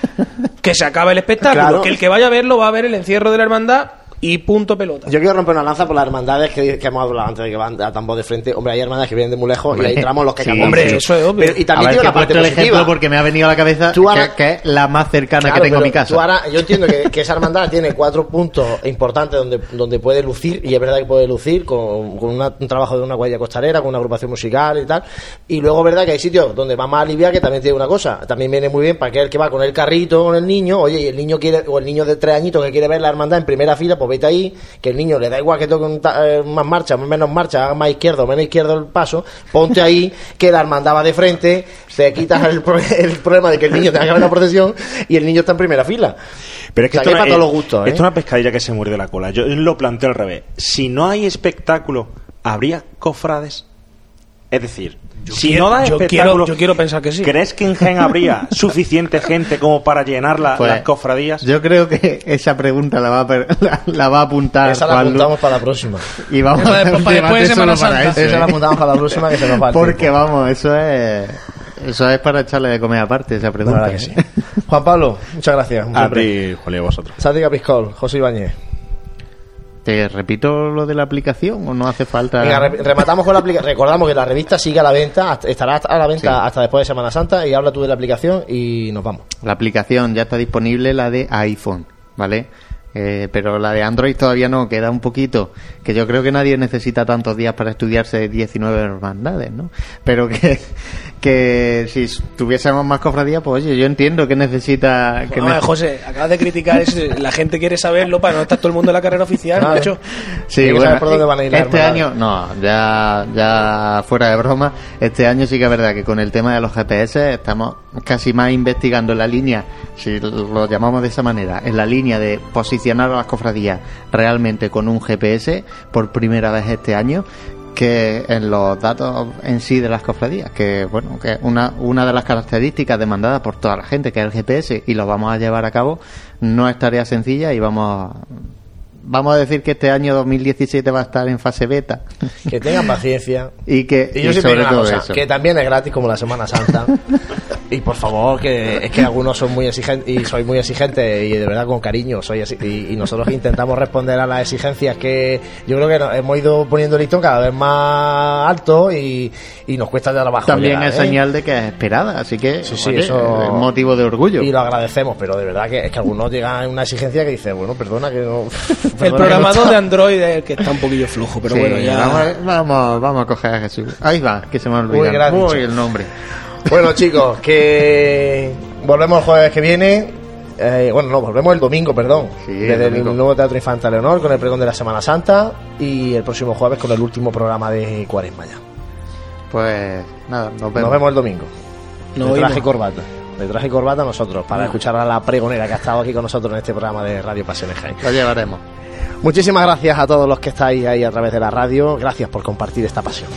que se acaba el espectáculo, Claro. que el que vaya a verlo va a ver el encierro de la hermandad y punto pelota. Yo quiero romper una lanza por las hermandades que, que hemos hablado antes de que van a tambor de frente. Hombre, hay hermandades que vienen de muy lejos Hombre, y ahí entramos los que sí, llamamos. hombre, eso es obvio. Pero- y también tiene una parte el ejemplo positiva. porque me ha venido a la cabeza Tú ahora- que, que es la más cercana Claro, que tengo a mi casa. tú ahora- yo entiendo que, que esa hermandad tiene cuatro puntos importantes donde, donde puede lucir, y es verdad que puede lucir con, con una- un trabajo de una guardia costarera, con una agrupación musical y tal. Y luego es verdad que hay sitios donde va más aliviar que también tiene una cosa. También viene muy bien para aquel que va con el carrito, con el niño, oye, y el niño quiere, o el niño de tres añitos que quiere ver la hermandad en primera fila, pues ahí, que el niño le da igual que toque un ta- eh, más marcha, menos marcha, haga más izquierdo, menos izquierdo el paso, ponte ahí, que la hermandad va de frente, te quitas el, pro- el problema de que el niño tenga que ver la procesión y el niño está en primera fila. Pero es que O sea, esto, que para todos los gustos, ¿eh? esto es una pescadilla que se muerde la cola. Yo lo planteo al revés. Si no hay espectáculo, ¿habría cofrades? Es decir, si quiero- no da yo espectáculo, quiero- yo quiero pensar que sí. ¿crees que en Jaén habría suficiente gente como para llenar la- Pues, las cofradías? Yo creo que esa pregunta la va a, la, la va a apuntar Esa la apuntamos para la próxima. y vamos a después- después de Semana Santa. eso, Esa ¿eh? la apuntamos para la próxima que se nos va Porque tiempo. vamos, eso es eso es para echarle de comer aparte esa La pregunta. verdad que sí. ¿eh? Juan Pablo, muchas gracias. A ti, a vosotros. Santi Capiscol, José Ibáñez. ¿Te repito lo de la aplicación o no hace falta? Venga, re- rematamos con la aplicación. Recordamos que la revista sigue a la venta, estará a la venta Sí. hasta después de Semana Santa y habla tú de la aplicación y nos vamos. La aplicación ya está disponible, la de iPhone, ¿vale? Eh, pero la de Android todavía no, queda un poquito. Que yo creo que nadie necesita tantos días para estudiarse 19 hermandades, ¿no? Pero que, que si tuviésemos más cofradías, pues oye, yo entiendo que necesita. Que José, acabas de criticar eso. La gente quiere saberlo para no estar todo el mundo en la carrera oficial, Claro. macho. Sí, bueno, por dónde van a ir las este año, no, ya, ya fuera de broma, este año sí que es verdad que con el tema de los GPS estamos casi más investigando la línea, si lo llamamos de esa manera, en la línea de a las cofradías realmente con un GPS por primera vez este año que en los datos en sí de las cofradías, que bueno, que una, una de las características demandadas por toda la gente, que es el GPS, y lo vamos a llevar a cabo, no es tarea sencilla y vamos vamos a decir que este año 2017 va a estar en fase beta Que tengan paciencia. y que Y yo y siempre sobre una todo cosa, eso. que también es gratis como la Semana Santa. y por favor, que es que algunos son muy exigentes y soy muy exigente y de verdad con cariño soy y, y nosotros intentamos responder a las exigencias que yo creo que nos hemos ido poniendo el listón cada vez más alto y, y nos cuesta ya trabajo. También llegar, es ¿eh? señal de que es esperada, así que Sí, sí, oye, eso- es motivo de orgullo. Y lo agradecemos, pero de verdad que es que algunos llegan a una exigencia que dice, bueno, perdona que no. El programador de Android es el que está un poquillo flojo, pero Sí, bueno, ya. vamos, vamos, vamos a coger a Jesús. Ahí va, que se me ha Uy, olvidado. que lo has Uy, dicho. el nombre. Bueno, chicos, que volvemos el jueves que viene. Eh, bueno, no, volvemos el domingo, perdón. Sí, desde el, domingo. nuevo Teatro Infanta Leonor con el pregón de la Semana Santa y el próximo jueves con el último programa de Cuaresma ya. Pues nada, nos vemos. Nos vemos el domingo. Nos de traje corbata. De traje y corbata nosotros, para escuchar a la pregonera que ha estado aquí con nosotros en este programa de Radio Pasiones Jaén. Lo llevaremos. Muchísimas gracias a todos los que estáis ahí a través de la radio. Gracias por compartir esta pasión.